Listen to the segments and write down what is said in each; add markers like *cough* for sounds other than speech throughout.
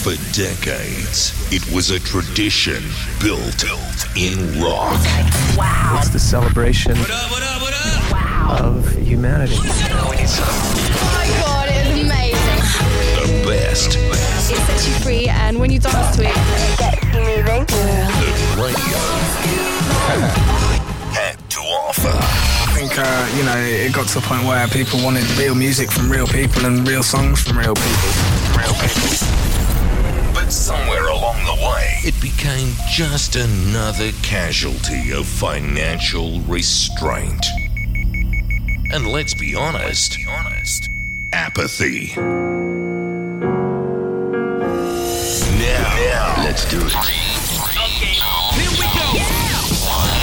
For decades, it was a tradition built in rock. Wow. It's the celebration What up? What up? Wow! of humanity. Oh my god, it's amazing. The best It sets you free, and when you dance to it, it gets you moving. that radio *laughs* had to offer. I think, uh, you know, it got to a point where people wanted real music from real people and real songs from real people. Real people. But somewhere along the way, it became just another casualty of financial restraint. And let's be honest, apathy. Now, now, let's do it.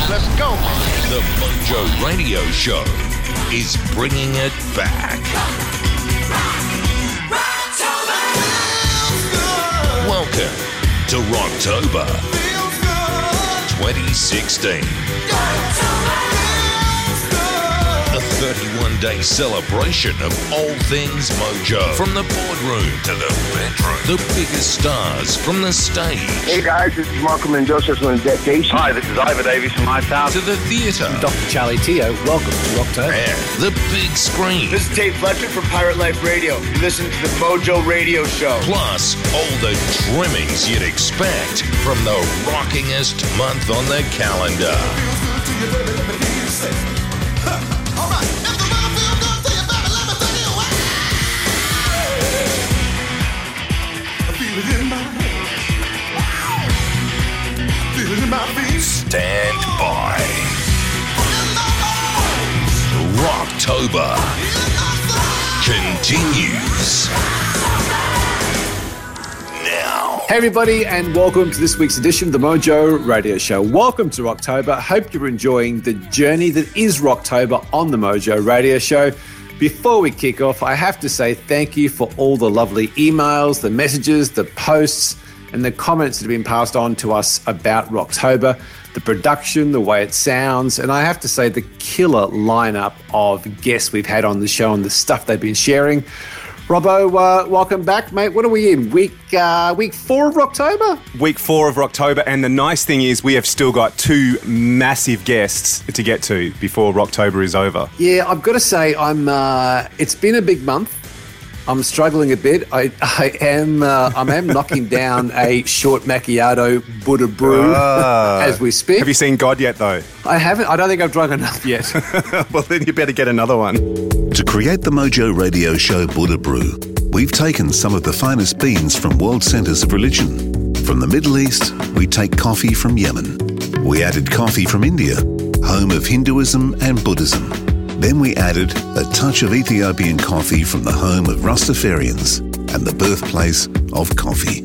Let's go. The Mojo Radio Show is bringing it back. Welcome to Rocktober. 2016. A 31 day celebration of all things Mojo. From the boardroom to the bedroom. The biggest stars from the stage Hey guys, this is Malcolm and Joseph from Dead Days. Hi, this is Ivor Davies from My Town. to the theatre. Dr. Charlie Tio, welcome to Rocktober. And the big screen. This is Dave Fletcher from Pirate Life Radio. You listen to the Mojo Radio Show. Plus, all the trimmings you'd expect from the rockingest month on the calendar. Stand by. Rocktober continues now. Hey, everybody, and welcome to this week's edition of the Mojo Radio Show. Welcome to Rocktober. Hope you're enjoying the journey that is Rocktober on the Mojo Radio Show. Before we kick off, I have to say thank you for all the lovely emails, the messages, the posts, and the comments that have been passed on to us about Rocktober, the production, the way it sounds, and I have to say the killer lineup of guests we've had on the show and the stuff they've been sharing. Robbo, uh, welcome back, mate. What are we in? Week uh, week four of October? week four of October, and the nice thing is we have still got two massive guests to get to before October is over. Yeah, I've got to say, I'm. Uh, it's been a big month. I'm struggling a bit. I, I am. Uh, I am *laughs* knocking down a short macchiato Buddha brew as we speak. Have you seen God yet, though? I haven't. I don't think I've drunk enough yet. *laughs* well, then you better get another one. To create the Mojo Radio Show Buddha Brew, we've taken some of the finest beans from world centers of religion. From the Middle East, we take coffee from Yemen. We added coffee from India, home of Hinduism and Buddhism. Then we added a touch of Ethiopian coffee from the home of Rastafarians and the birthplace of coffee.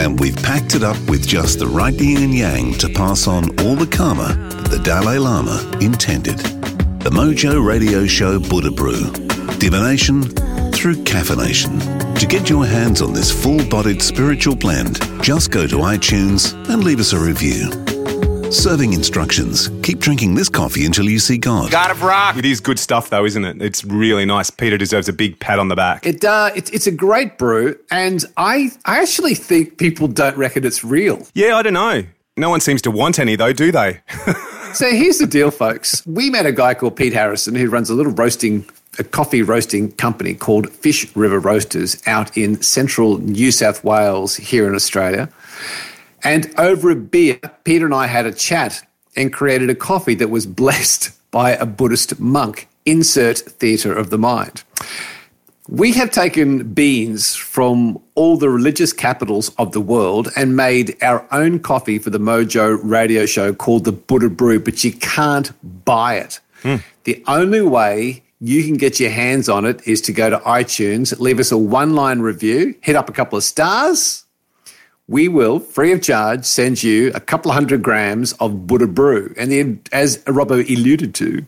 And we've packed it up with just the right yin and yang to pass on all the karma that the Dalai Lama intended. The Mojo Radio Show Buddha Brew. Divination through caffeination. To get your hands on this full bodied spiritual blend, just go to iTunes and leave us a review. Serving instructions. Keep drinking this coffee until you see God. God of Rock. It is good stuff, though, isn't it? It's really nice. Peter deserves a big pat on the back. it, uh, it, it's a great brew, and I I actually think people don't reckon it's real. yeah, I don't know. No one seems to want any, though, do they? *laughs* So here's the deal, folks. We met a guy called Pete Harrison who runs a little roasting, a coffee roasting company called Fish River Roasters out in central New South Wales here in Australia. And over a beer, Peter and I had a chat and created a coffee that was *laughs* blessed by a Buddhist monk. Insert theatre of the mind. We have taken beans from all the religious capitals of the world and made our own coffee for the Mojo radio show called the Buddha Brew, but you can't buy it. Hmm. The only way you can get your hands on it is to go to iTunes, leave us a one line review, hit up a couple of stars. We will, free of charge, send you a couple of hundred grams of Buddha Brew. And then, as Robbo alluded to,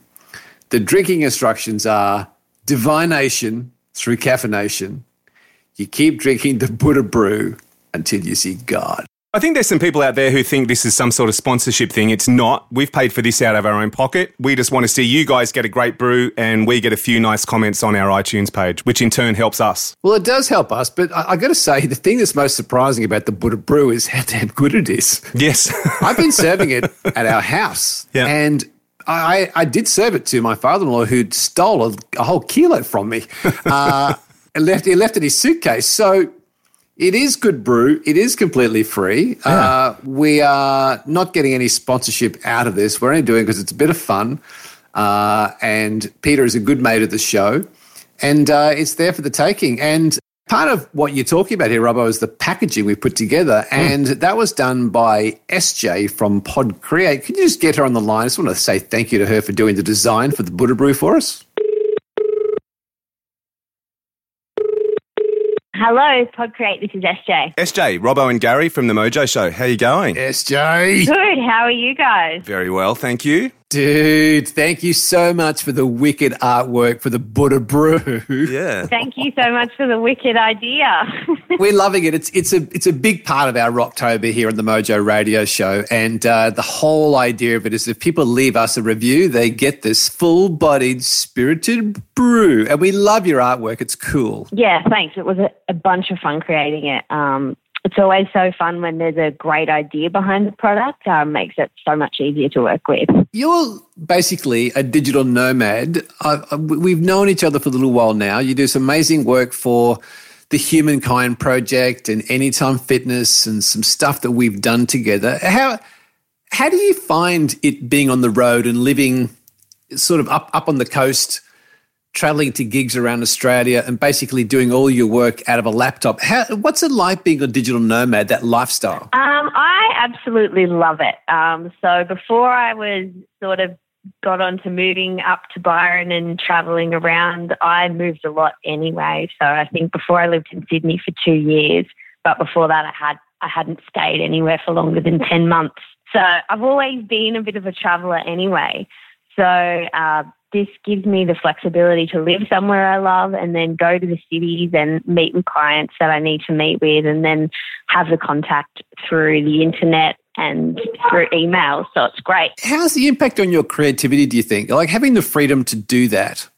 the drinking instructions are divination through caffeination. You keep drinking the Buddha brew until you see God. I think there's some people out there who think this is some sort of sponsorship thing. It's not. We've paid for this out of our own pocket. We just want to see you guys get a great brew and we get a few nice comments on our iTunes page, which in turn helps us. Well, it does help us, but I, I got to say, the thing that's most surprising about the Buddha Brew is *laughs* how damn good it is. Yes. I've been serving it *laughs* at our house, Yeah. and I, I did serve it to my father-in-law, who stole a, a whole kilo from me, uh, *laughs* and left he left it in his suitcase. So it is good brew. It is completely free. Uh, we are not getting any sponsorship out of this. We're only doing it because it's a bit of fun, uh, and Peter is a good mate of the show, and uh, it's there for the taking. And part of what you're talking about here, Robbo, is the packaging we put together, hmm. and that was done by SJ from Pod Create. Can you just get her on the line? I just want to say thank you to her for doing the design for the Buddha Brew for us. Hello, Podcreate. This is SJ. SJ, Robbo and Gary from The Mojo Show. How are you going? SJ. Good. How are you guys? Very well, thank you. Dude, thank you so much for the wicked artwork for the Buddha Brew. Yeah. Thank you so much for the wicked idea. *laughs* We're loving it. It's it's a it's a big part of our Rocktober here on the Mojo Radio Show, and uh, the whole idea of it is if people leave us a review, they get this full-bodied, spirited brew, and we love your artwork. It's cool. yeah, thanks. It was a, a bunch of fun creating it. Um, it's always so fun when there's a great idea behind the product. Um, makes it so much easier to work with. You're basically a digital nomad. I, I, we've known each other for a little while now. You do some amazing work for the Humankind Project and Anytime Fitness and some stuff that we've done together. How how do you find it being on the road and living sort of up up on the coast, traveling to gigs around Australia and basically doing all your work out of a laptop? How, what's it like being a digital nomad? That lifestyle. Um, I absolutely love it. Um, so before I was sort of got on to moving up to Byron and traveling around, I moved a lot anyway. So I think before I lived in Sydney for two years, but before that I had I hadn't stayed anywhere for longer than ten months. So I've always been a bit of a traveller anyway. So uh, this gives me the flexibility to live somewhere I love and then go to the cities and meet with clients that I need to meet with and then have the contact through the internet and through email. So it's great. How's the impact on your creativity? Do you think, like having the freedom to do that?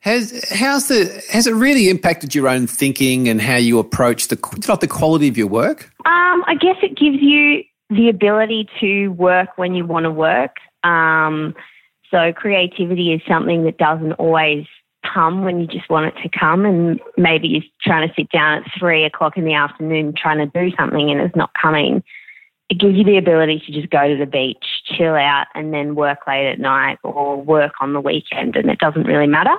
Has how's the has it really impacted your own thinking and how you approach the not the quality of your work? Um, I guess it gives you the ability to work when you want to work. Um, so creativity is something that doesn't always come when you just want it to come, and maybe you're trying to sit down at three o'clock in the afternoon trying to do something and it's not coming. It gives you the ability to just go to the beach, chill out, and then work late at night or work on the weekend, and it doesn't really matter.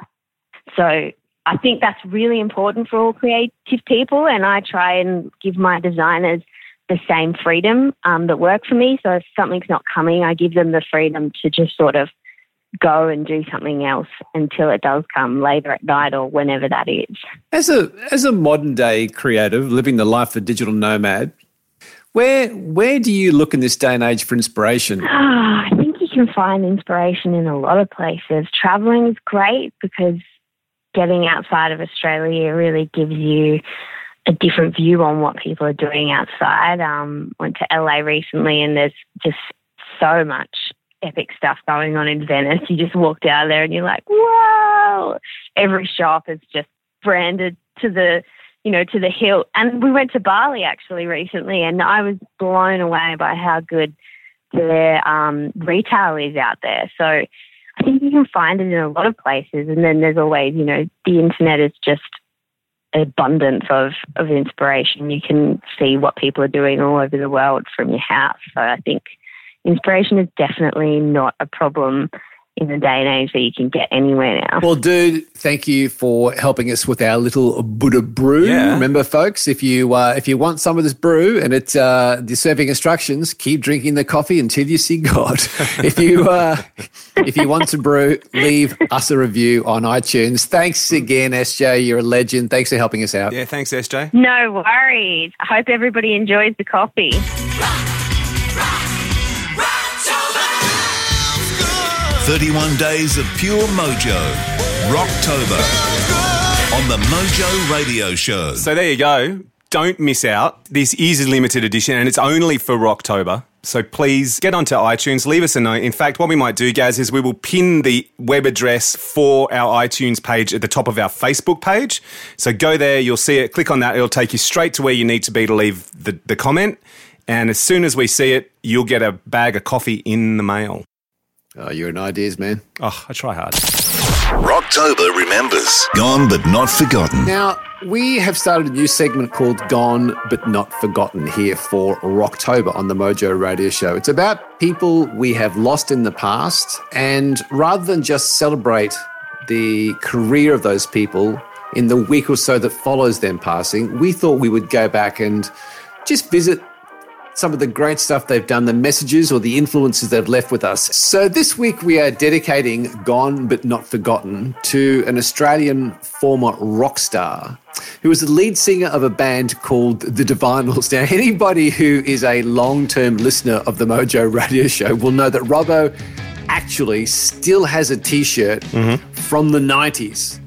So I think that's really important for all creative people, and I try and give my designers the same freedom um, that work for me. So if something's not coming, I give them the freedom to just sort of go and do something else until it does come later at night or whenever that is. As a as a modern day creative living the life of a digital nomad, where where do you look in this day and age for inspiration? *sighs* I think you can find inspiration in a lot of places. Traveling is great because getting outside of Australia really gives you a different view on what people are doing outside. Um, went to LA recently, and there's just so much epic stuff going on in Venice. You just walked out there, and you're like, "Wow!" Every shop is just branded to the you know to the hill. And we went to Bali actually recently, and I was blown away by how good their um, retail is out there. So I think you can find it in a lot of places. And then there's always, you know, the internet is just an abundance of, of inspiration. You can see what people are doing all over the world from your house. So I think inspiration is definitely not a problem in the day and age that you can get anywhere now. Well, dude, thank you for helping us with our little Buddha brew. Yeah. Remember, folks, if you uh, if you want some of this brew and it's uh, the serving instructions, keep drinking the coffee until you see God. *laughs* if you uh, if you want to brew, leave us a review on iTunes. Thanks again, SJ. You're a legend. Thanks for helping us out. Yeah, thanks, SJ. No worries. I hope everybody enjoys the coffee. 31 days of pure mojo. Rocktober. On the Mojo Radio Show. So there you go. don't miss out. This is a limited edition and it's only for Rocktober. So please get onto iTunes, leave us a note. In fact, what we might do, Gaz, is we will pin the web address for our iTunes page at the top of our Facebook page. So go there, you'll see it, click on that, it'll take you straight to where you need to be to leave the, the comment. And as soon as we see it, you'll get a bag of coffee in the mail. Oh, you're an ideas man. Oh, I try hard. Rocktober remembers. Gone but not forgotten. Now, we have started a new segment called Gone But Not Forgotten here for Rocktober on the Mojo Radio Show. It's about people we have lost in the past, and rather than just celebrate the career of those people in the week or so that follows them passing, we thought we would go back and just visit some of the great stuff they've done, the messages or the influences they've left with us. So this week we are dedicating Gone But Not Forgotten to an Australian former rock star who was the lead singer of a band called The Divinyls. *laughs* Now, anybody who is a long term listener of the Mojo radio show will know that Robbo actually still has a t shirt from the 90s.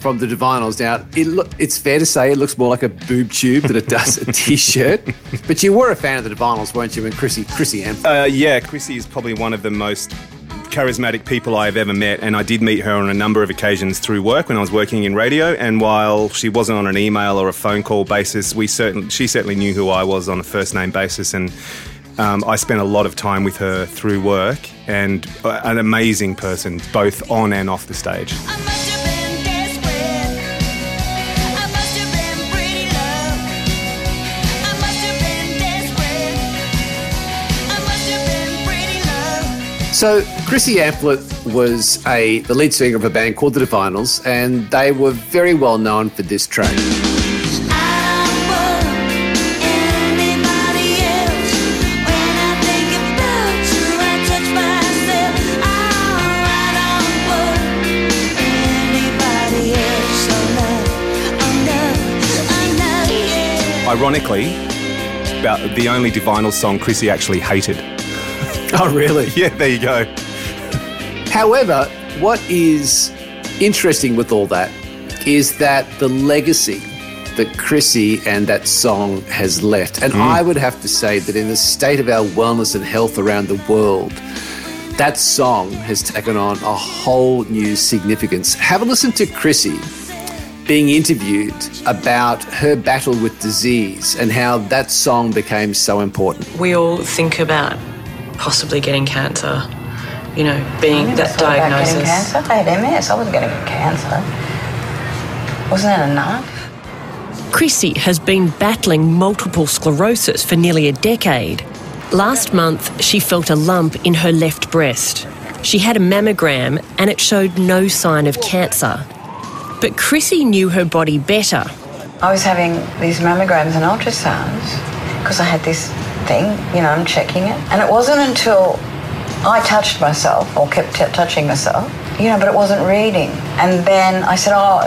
From the Divinyls. Now, it look, it's fair to say it looks more like a boob tube than it does a *laughs* t-shirt. but you were a fan of the Divinyls, weren't you? And Chrissy, Chrissy Amp. Uh, yeah, Chrissy is probably one of the most charismatic people I have ever met, and I did meet her on a number of occasions through work when I was working in radio. And while she wasn't on an email or a phone call basis, we certainly she certainly knew who I was on a first name basis, and um, I spent a lot of time with her through work. And uh, an amazing person, both on and off the stage. So Chrissy Amphlett was a the lead singer of a band called the Divinyls, and they were very well known for this track. Ironically, about the only Divinyl song Chrissy actually hated. *laughs* Oh, really? *laughs* Yeah, there you go. However, what is interesting with all that is that the legacy that Chrissy and that song has left. And mm. I would have to say that in the state of our wellness and health around the world, that song has taken on a whole new significance. Have a listen to Chrissy being interviewed about her battle with disease and how that song became so important. We all think about possibly getting cancer, you know, being I that thought about diagnosis. Getting cancer. I had MS. I wasn't getting cancer. Wasn't that enough? Chrissy has been battling multiple sclerosis for nearly a decade. Last month, she felt a lump in her left breast. She had a mammogram and it showed no sign of cancer. But Chrissy knew her body better. I was having these mammograms and ultrasounds because I had this thing, you know, I'm checking it. And it wasn't until I touched myself or kept t- touching myself, you know, but it wasn't reading. And then I said, oh,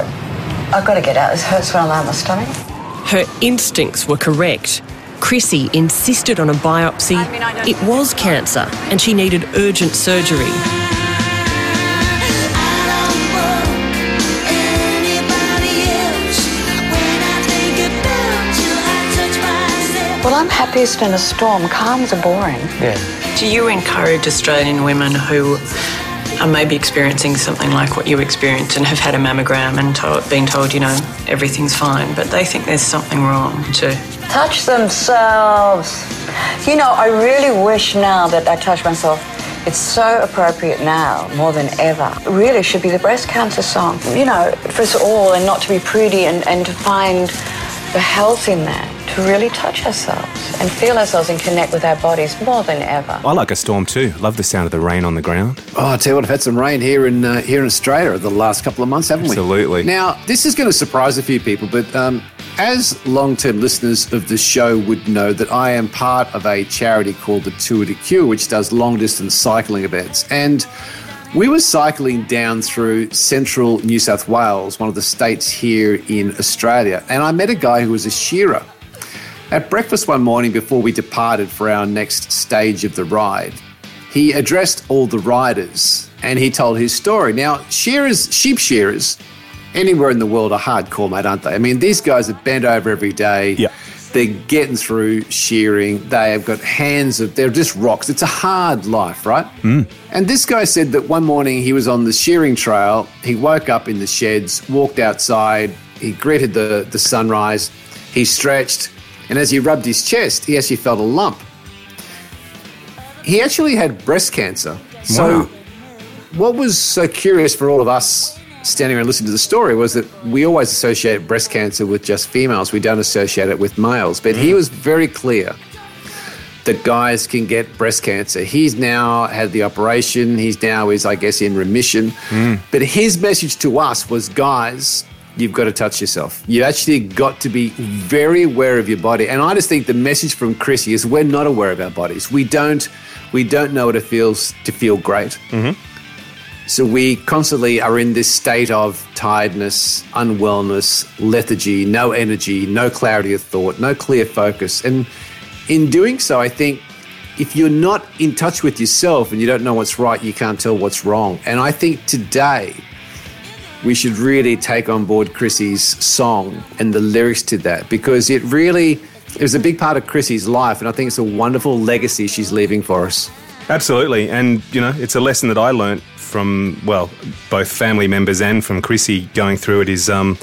I've got to get out. This hurts when I lie on my stomach. Her instincts were correct. Chrissy insisted on a biopsy. It was cancer and she needed urgent surgery. Well, I'm happiest in a storm. Calms are boring. Yeah. Do you encourage Australian women who are maybe experiencing something like what you experienced and have had a mammogram and told, been told, you know, everything's fine, but they think there's something wrong to touch themselves. You know, I really wish now that I touch myself. It's so appropriate now, more than ever. It really should be the breast cancer song. You know, for us all, and not to be pretty and, and to find the health in that, to really touch ourselves and feel ourselves and connect with our bodies more than ever. I like a storm too. Love the sound of the rain on the ground. Oh, I tell you what, I've had some rain here in uh, here in Australia the last couple of months, haven't we? Absolutely. Now, this is going to surprise a few people, but um, as long-term listeners of the show would know, that I am part of a charity called the Tour de Cure, which does long-distance cycling events, and we were cycling down through central New South Wales, one of the states here in Australia, and I met a guy who was a shearer. At breakfast one morning before we departed for our next stage of the ride, he addressed all the riders and he told his story. Now, shearers, sheep shearers, anywhere in the world are hardcore, mate, aren't they? I mean, these guys are bent over every day. Yeah. They're getting through shearing. They have got hands of, they're just rocks. It's a hard life, right? Mm. And this guy said that one morning he was on the shearing trail. He woke up in the sheds, walked outside, he greeted the, the sunrise, he stretched, and as he rubbed his chest, he actually felt a lump. He actually had breast cancer. So, Wow. what was so curious for all of us standing around listening to the story was that we always associate breast cancer with just females. We don't associate it with males. But he mm. was very clear that guys can get breast cancer. He's now had the operation. He's now is, I guess, in remission. Mm. But his message to us was, guys, you've got to touch yourself. You've actually got to be very aware of your body. And I just think the message from Chrissy is we're not aware of our bodies. We don't we don't know what it feels to feel great. Mm-hmm. So we constantly are in this state of tiredness, unwellness, lethargy, no energy, no clarity of thought, no clear focus. And in doing so, I think if you're not in touch with yourself and you don't know what's right, you can't tell what's wrong. And I think today we should really take on board Chrissy's song and the lyrics to that because it really it was a big part of Chrissy's life. And I think it's a wonderful legacy she's leaving for us. Absolutely. And, you know, it's a lesson that I learnt from, well, both family members and from Chrissy going through it is, um,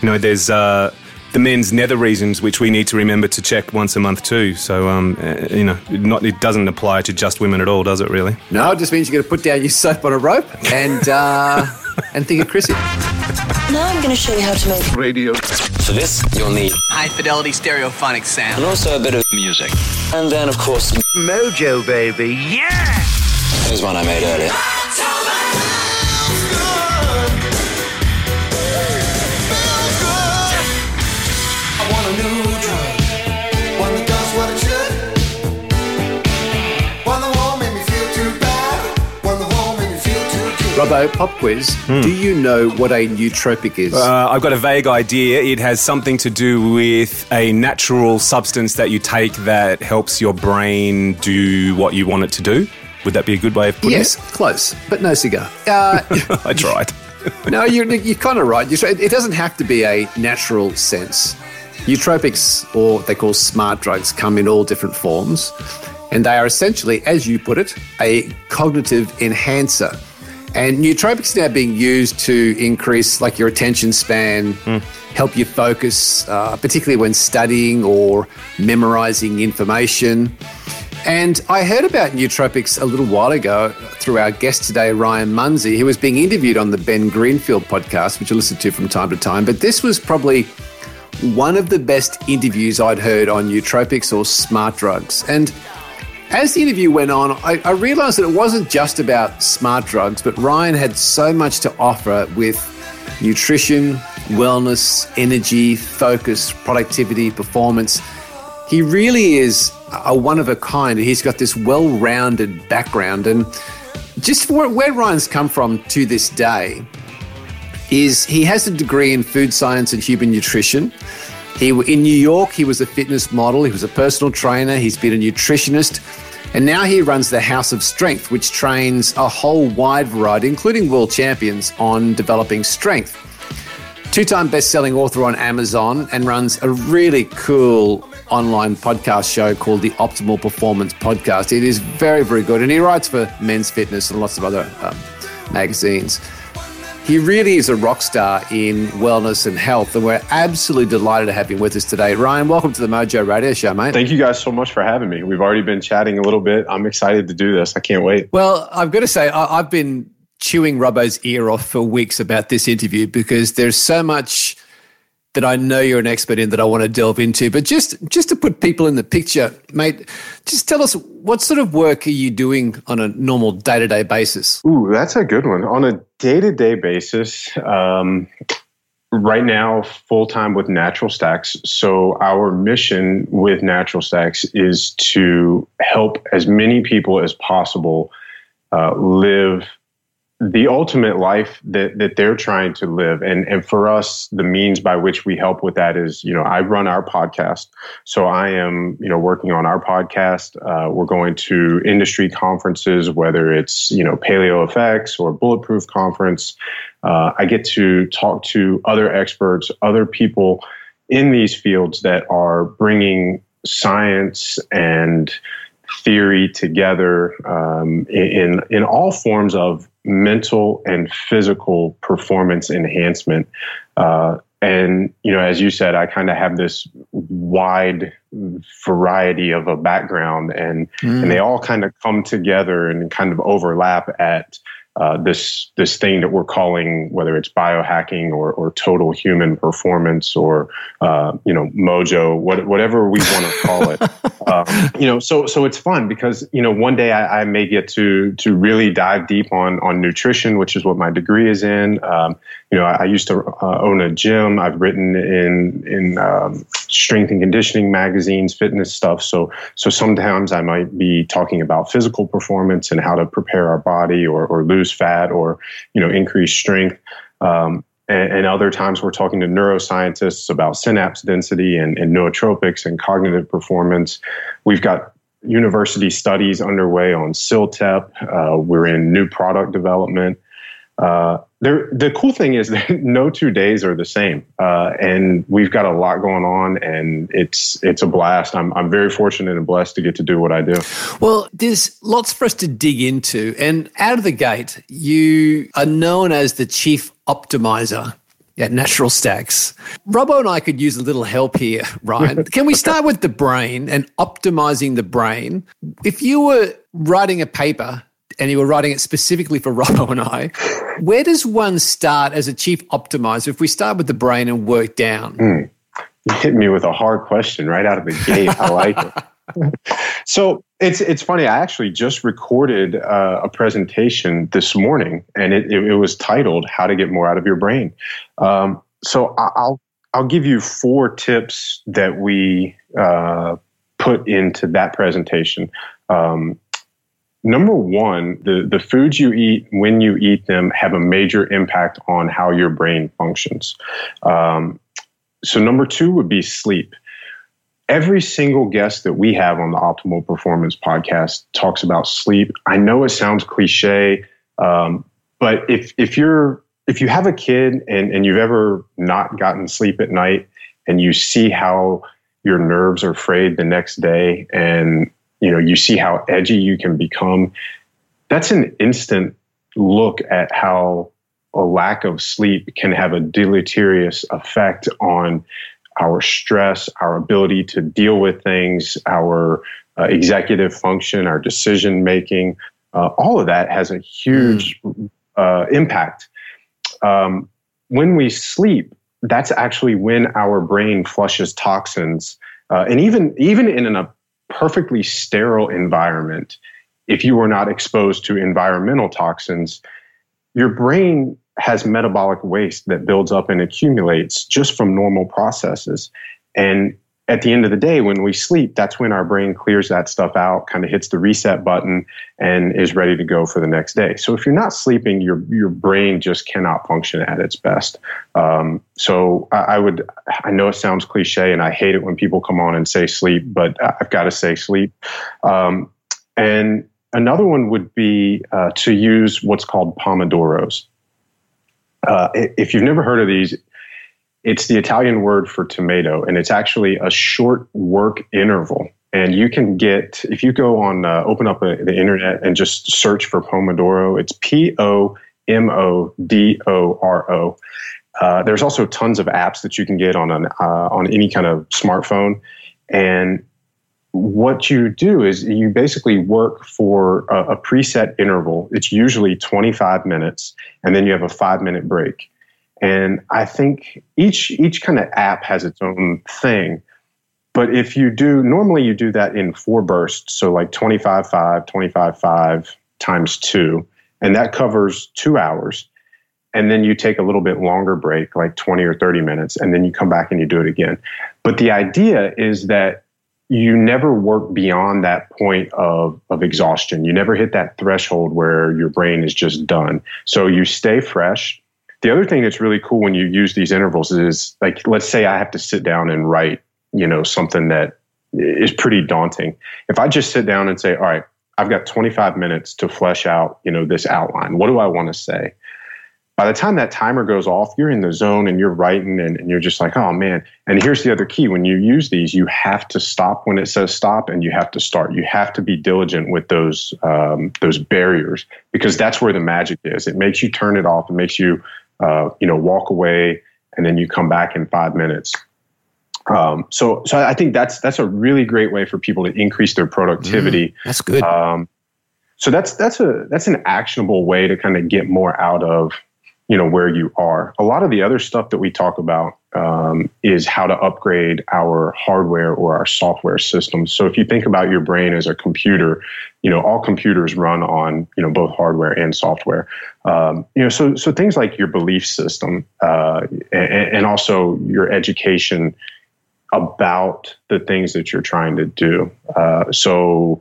you know, there's uh, the men's nether regions, which we need to remember to check once a month too. So, um, uh, you know, not, it doesn't apply to just women at all, does it really? No, it just means you're going to put down your soap on a rope and uh, and think of Chrissy. Now I'm going to show you how to make Radio. For this, you'll need High fidelity stereophonic sound. and also a bit of music. And then, of course, Mojo, baby. Yeah! here's one I made earlier. Robbo, pop quiz. Do you know what a nootropic is? Uh, I've got a vague idea. It has something to do with a natural substance that you take that helps your brain do what you want it to do. Would that be a good way of putting it? yes, close, but no cigar. Uh. *laughs* I tried. *laughs* no, you're, you're kind of right. It doesn't have to be a natural sense. Nootropics, or they call smart drugs, come in all different forms. And they are essentially, as you put it, a cognitive enhancer. And nootropics are now being used to increase like your attention span, help you focus, uh, particularly when studying or memorizing information. And I heard about nootropics a little while ago through our guest today, Ryan Munsey, who was being interviewed on the Ben Greenfield podcast, which I listen to from time to time. But this was probably one of the best interviews I'd heard on nootropics or smart drugs. And as the interview went on, I, I realized that it wasn't just about smart drugs, but Ryan had so much to offer with nutrition, wellness, energy, focus, productivity, performance. He really is a one of a kind. He's got this well rounded background. And just where, where Ryan's come from to this day is he has a degree in food science and human nutrition. He in New York, he was a fitness model. He was a personal trainer. He's been a nutritionist, and now he runs the House of Strength, which trains a whole wide variety, including world champions, on developing strength. Two-time best-selling author on Amazon, and runs a really cool online podcast show called the Optimal Performance Podcast. It is very, very good, and he writes for Men's Fitness and lots of other um, magazines. He really is a rock star in wellness and health, and we're absolutely delighted to have him with us today. Ryan, welcome to the Mojo Radio Show, mate. Thank you guys so much for having me. We've already been chatting a little bit. I'm excited to do this. I can't wait. Well, I've got to say, I, I've been chewing Robbo's ear off for weeks about this interview because there's so much that I know you're an expert in that I want to delve into. But just just to put people in the picture, mate, just tell us what sort of work are you doing on a normal day to day basis? Ooh, that's a good one. On a day to day basis, um, right now, full time with Natural Stacks. So, our mission with Natural Stacks is to help as many people as possible uh, live the ultimate life that, that they're trying to live. And, and for us, the means by which we help with that is, you know, I run our podcast. So I am, you know, working on our podcast. Uh, we're going to industry conferences, whether it's, you know, Paleo FX or Bulletproof Conference. Uh, I get to talk to other experts, other people in these fields that are bringing science and theory together um, in in all forms of mental and physical performance enhancement. Uh, and you know, as you said, I kind of have this wide variety of a background, and mm. and they all kind of come together and kind of overlap at uh, this this thing that we're calling whether it's biohacking or, or total human performance or uh, you know mojo what, whatever we want to call it. *laughs* Um, you know so so it's fun because you know one day I, I, may get to to really dive deep on on nutrition which is what my degree is in. Um, you know I, I used to uh, own a gym. I've written in in um, strength and conditioning magazines fitness stuff so so sometimes I might be talking about physical performance and how to prepare our body or, or lose fat or you know increase strength. Um, and, and, other times we're talking to neuroscientists about synapse density and, and nootropics and cognitive performance. We've got university studies underway on CILTEP. Uh, we're in new product development. Uh, there, the cool thing is *laughs* that no two days are the same, uh, and we've got a lot going on, and it's it's a blast. I'm I'm very fortunate and blessed to get to do what I do. Well, there's lots for us to dig into, and out of the gate, you are known as the chief optimizer at Natural Stacks. Robbo and I could use a little help here, Ryan. *laughs* Can we start with the brain and optimizing the brain? If you were writing a paper and you were writing it specifically for *laughs* Robbo and I. Where does one start as a chief optimizer if we start with the brain and work down? Mm. You hit me with a hard question right out of the gate. I like it. *laughs* so it's it's funny. I actually just recorded uh, a presentation this morning, and it, it, it, was titled "How to Get More Out of Your Brain." Um, so I'll I'll give you four tips that we uh, put into that presentation. Um, Number one, the, the foods you eat, when you eat them, have a major impact on how your brain functions. Um, so, number two would be sleep. Every single guest that we have on the Optimal Performance podcast talks about sleep. I know it sounds cliche, um, but if, if you're if you have a kid and, and you've ever not gotten sleep at night and you see how your nerves are frayed the next day and you know you see how edgy you can become. That's an instant look at how a lack of sleep can have a deleterious effect on our stress our ability to deal with things our uh, executive function our decision making. Uh, all of that has a huge mm. uh, impact. Um, when we sleep that's actually when our brain flushes toxins uh, and even even in an, perfectly sterile environment, if you were not exposed to environmental toxins, your brain has metabolic waste that builds up and accumulates just from normal processes. And at the end of the day, when we sleep, that's when our brain clears that stuff out, kind of hits the reset button, and is ready to go for the next day. So if you're not sleeping, your your brain just cannot function at its best. Um, so I, I, would, I know it sounds cliche, and I hate it when people come on and say sleep, but I've got to say sleep. Um, and another one would be uh, to use what's called pomodoros. Uh, if you've never heard of these, it's the Italian word for tomato, and it's actually a short work interval. And you can get, if you go on, uh, open up a, the internet and just search for Pomodoro, it's P O M O D O R O. Uh, there's also tons of apps that you can get on an, uh, on any kind of smartphone. And what you do is you basically work for a, a preset interval. It's usually 25 minutes, and then you have a five minute break. And I think each each kind of app has its own thing. But if you do normally you do that in four bursts, so like 25 5, 25 5 times 2, and that covers 2 hours. And then you take a little bit longer break, like 20 or 30 minutes, and then you come back and you do it again. But the idea is that you never work beyond that point of, of exhaustion. You never hit that threshold where your brain is just done. So you stay fresh. The other thing that's really cool when you use these intervals is like, let's say I have to sit down and write, you know, something that is pretty daunting. If I just sit down and say, all right, I've got 25 minutes to flesh out, you know, this outline. What do I want to say? by the time that timer goes off, you're in the zone and you're writing and, and, you're just like, oh man. And here's the other key when you use these, you have to stop when it says stop and you have to start. You have to be diligent with those, um, those barriers because that's where the magic is. It makes you turn it off. It makes you, uh, you know, walk away and then you come back in five minutes. Um, so, so I think that's, that's a really great way for people to increase their productivity. Mm, that's good. Um, so that's, that's a, that's an actionable way to kind of get more out of, you know where you are a lot of the other stuff that we talk about um, is how to upgrade our hardware or our software systems so if you think about your brain as a computer you know all computers run on you know both hardware and software. Um, you know so so things like your belief system uh, and, and also your education about the things that you're trying to do. Uh, so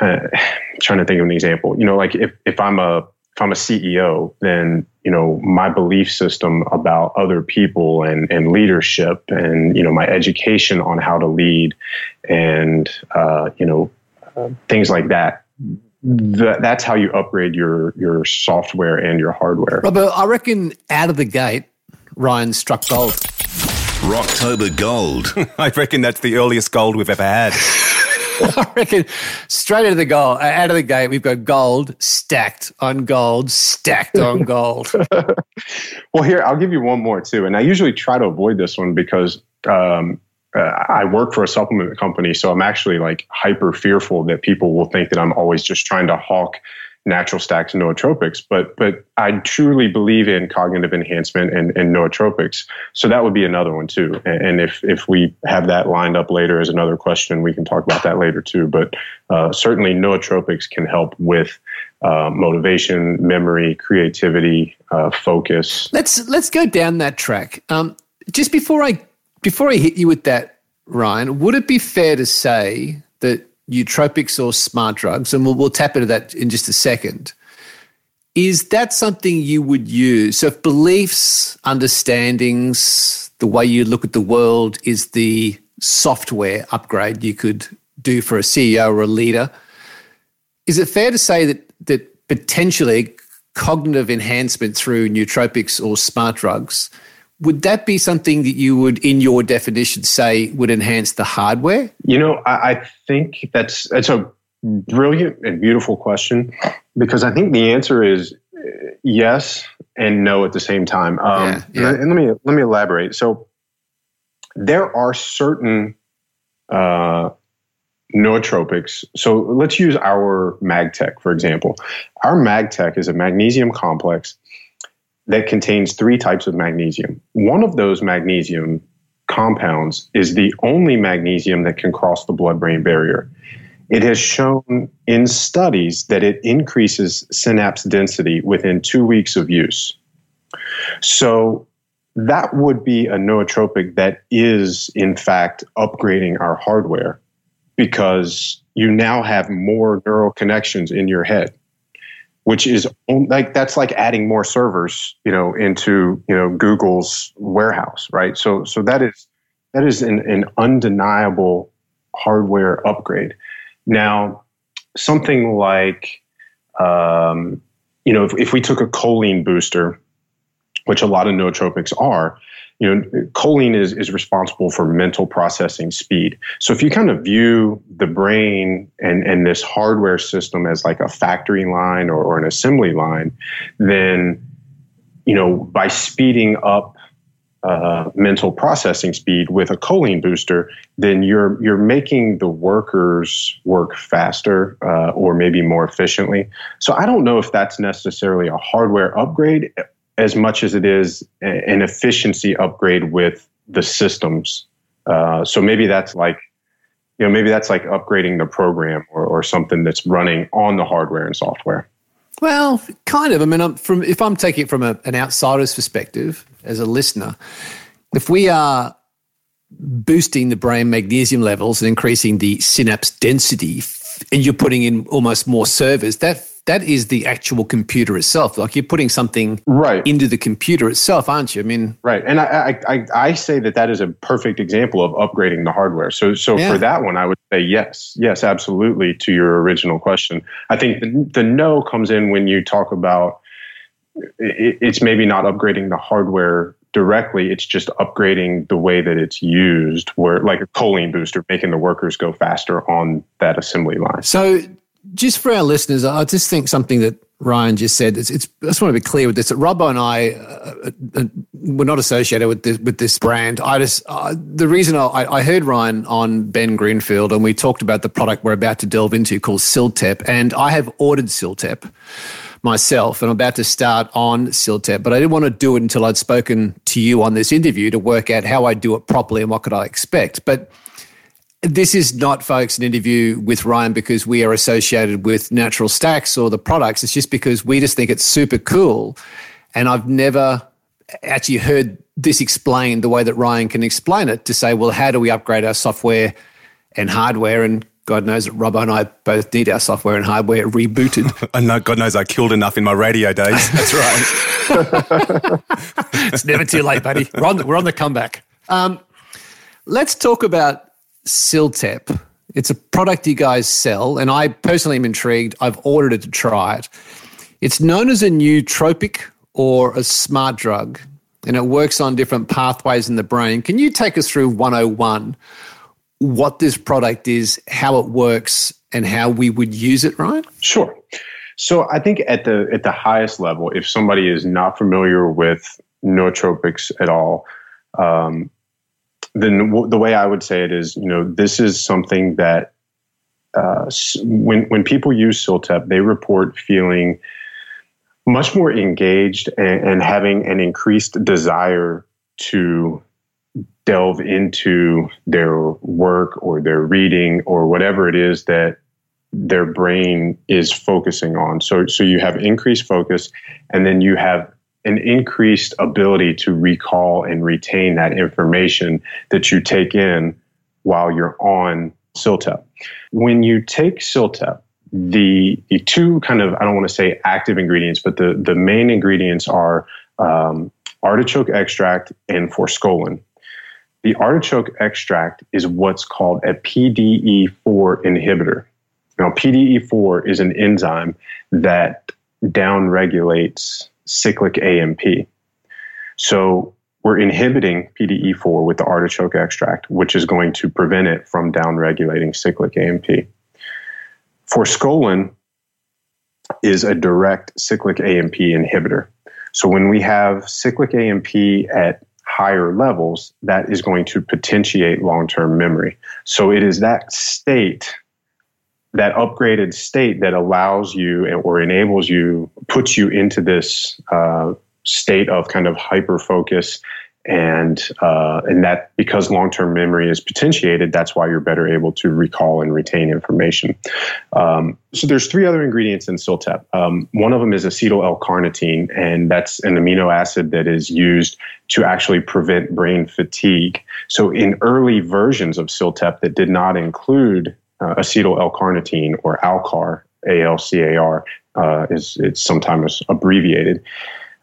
uh, *sighs* trying to think of an example you know like if, if i'm a if I'm a CEO, then you know my belief system about other people and and leadership, and you know my education on how to lead, and uh, you know uh, things like that. that's how you upgrade your your software and your hardware. Robert, I reckon out of the gate, Ryan struck gold. Rocktober Gold. *laughs* I reckon that's the earliest gold we've ever had. *laughs* *laughs* I reckon straight out of the goal, uh, out of the gate, we've got gold stacked on gold, stacked on *laughs* gold. well, here I'll give you one more too, and I usually try to avoid this one because um, uh, I work for a supplement company, so I'm actually like hyper fearful that people will think that I'm always just trying to hawk natural stacks and nootropics, but but I truly believe in cognitive enhancement and, and nootropics. So that would be another one too. And, and, if if we have that lined up later as another question, we can talk about that later too. But uh, certainly nootropics can help with uh, motivation, memory, creativity, uh, focus. Let's let's go down that track. Um, just before I before I hit you with that, Ryan, would it be fair to say that nootropics or smart drugs, and we'll, we'll tap into that in just a second. Is that something you would use? So, if beliefs, understandings, the way you look at the world is the software upgrade you could do for a CEO or a leader, is it fair to say that that potentially cognitive enhancement through nootropics or smart drugs would that be something that you would, in your definition, say would enhance the hardware? You know, I, I think that's that's a brilliant and beautiful question because I think the answer is uh, yes and no at the same time. Um, yeah, yeah. And let me let me elaborate. So there are certain uh, nootropics. So let's use our MagTech for example. Our MagTech is a magnesium complex that contains three types of magnesium. One of those magnesium compounds is the only magnesium that can cross the blood brain barrier. It has shown in studies that it increases synapse density within two weeks of use. So, that would be a nootropic that is, in fact, upgrading our hardware because you now have more neural connections in your head which is like that's like adding more servers, you know, into you know Google's warehouse, right? So so that is that is an, an undeniable hardware upgrade. Now, something like um, you know, if, if we took a choline booster, which a lot of nootropics are, you know, choline is, is responsible for mental processing speed. So if you kind of view the brain and, and this hardware system as like a factory line or, or an assembly line, then, you know, by speeding up uh, mental processing speed with a choline booster, then you're you're making the workers work faster uh, or maybe more efficiently. So I don't know if that's necessarily a hardware upgrade as much as it is an efficiency upgrade with the systems. Uh, so maybe that's like, you know, maybe that's like upgrading the program or, or something that's running on the hardware and software. Well, kind of. I mean, I'm from if I'm taking it from a, an outsider's perspective as a listener, if we are boosting the brain magnesium levels and increasing the synapse density, and you're putting in almost more servers. That that is the actual computer itself. Like you're putting something right into the computer itself, aren't you? I mean, right. And I I, I, I say that that is a perfect example of upgrading the hardware. So so Yeah. for that one, I would say yes, yes, absolutely. To your original question, I think the, the no comes in when you talk about it, it's maybe not upgrading the hardware directly it's just upgrading the way that it's used where like a choline booster making the workers go faster on that assembly line So, just for our listeners, I just think something that Ryan just said. It's, it's I just want to be clear with this. That Robbo and I uh, uh, were not associated with this, with this brand. I just uh, the reason I, I heard Ryan on Ben Greenfield, and we talked about the product we're about to delve into called CILTEP, and I have ordered CILTEP myself, and I'm about to start on CILTEP, but I didn't want to do it until I'd spoken to you on this interview to work out how I do it properly and what could I expect, but. This is not, folks, an interview with Ryan because we are associated with Natural Stacks or the products. It's just because we just think it's super cool. And I've never actually heard this explained the way that Ryan can explain it to say, well, how do we upgrade our software and hardware? And God knows that Robbo and I both need our software and hardware rebooted. *laughs* I know, God knows I killed enough in my radio days. *laughs* That's right. *laughs* it's never too late, buddy. We're on the, we're on the comeback. Um, let's talk about CILTEP. It's a product you guys sell, and I personally am intrigued. I've ordered it to try it. It's known as a nootropic or a smart drug, and it works on different pathways in the brain. Can you take us through 101 what this product is, how it works, and how we would use it, Ryan? Sure. So I think at the at the highest level, if somebody is not familiar with nootropics at all, um, then w- the way I would say it is, you know, this is something that uh, when when people use CILTEP, they report feeling much more engaged and, and having an increased desire to delve into their work or their reading or whatever it is that their brain is focusing on. So, so you have increased focus, and then you have an increased ability to recall and retain that information that you take in while you're on CILTEP. When you take CILTEP, the the two kind of I don't want to say active ingredients, but the the main ingredients are um, artichoke extract and forskolin. The artichoke extract is what's called a PDE4 inhibitor. Now, PDE4 is an enzyme that downregulates cyclic AMP. So we're inhibiting PDE4 with the artichoke extract, which is going to prevent it from downregulating cyclic AMP. Forskolin is a direct cyclic AMP inhibitor. So when we have cyclic AMP at higher levels, that is going to potentiate long term memory. So it is that state, that upgraded state that allows you or enables you, puts you into this uh, state of kind of hyper focus. And uh, and that because long term memory is potentiated, that's why you're better able to recall and retain information. Um, so there's three other ingredients in CILTEP. Um, one of them is acetyl L-carnitine, and that's an amino acid that is used to actually prevent brain fatigue. So in early versions of CILTEP that did not include uh, acetyl L-carnitine or ALCAR, A-L-C-A-R, uh, is it's sometimes abbreviated.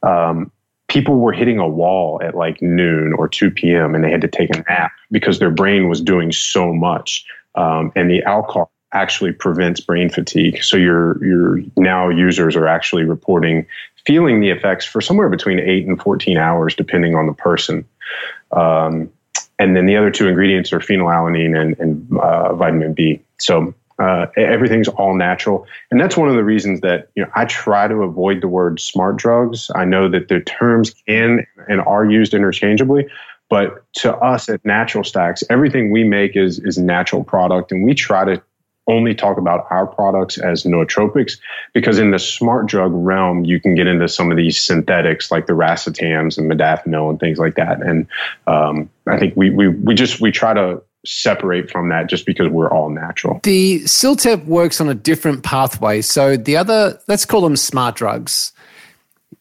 Um, people were hitting a wall at like noon or 2 p.m. and they had to take a nap because their brain was doing so much. Um, and the ALCAR actually prevents brain fatigue. So your your now users are actually reporting feeling the effects for somewhere between eight and 14 hours, depending on the person. Um, and then the other two ingredients are phenylalanine and, and uh, vitamin B. So uh, everything's all natural, and that's one of the reasons that you know I try to avoid the word smart drugs. I know that the terms can and are used interchangeably, but to us at Natural Stacks, everything we make is is natural product, and we try to only talk about our products as nootropics because in the smart drug realm you can get into some of these synthetics like the racetams and modafinil and things like that and um, i think we, we we just we try to separate from that just because we're all natural The CILTEP works on a different pathway. So the other, let's call them smart drugs,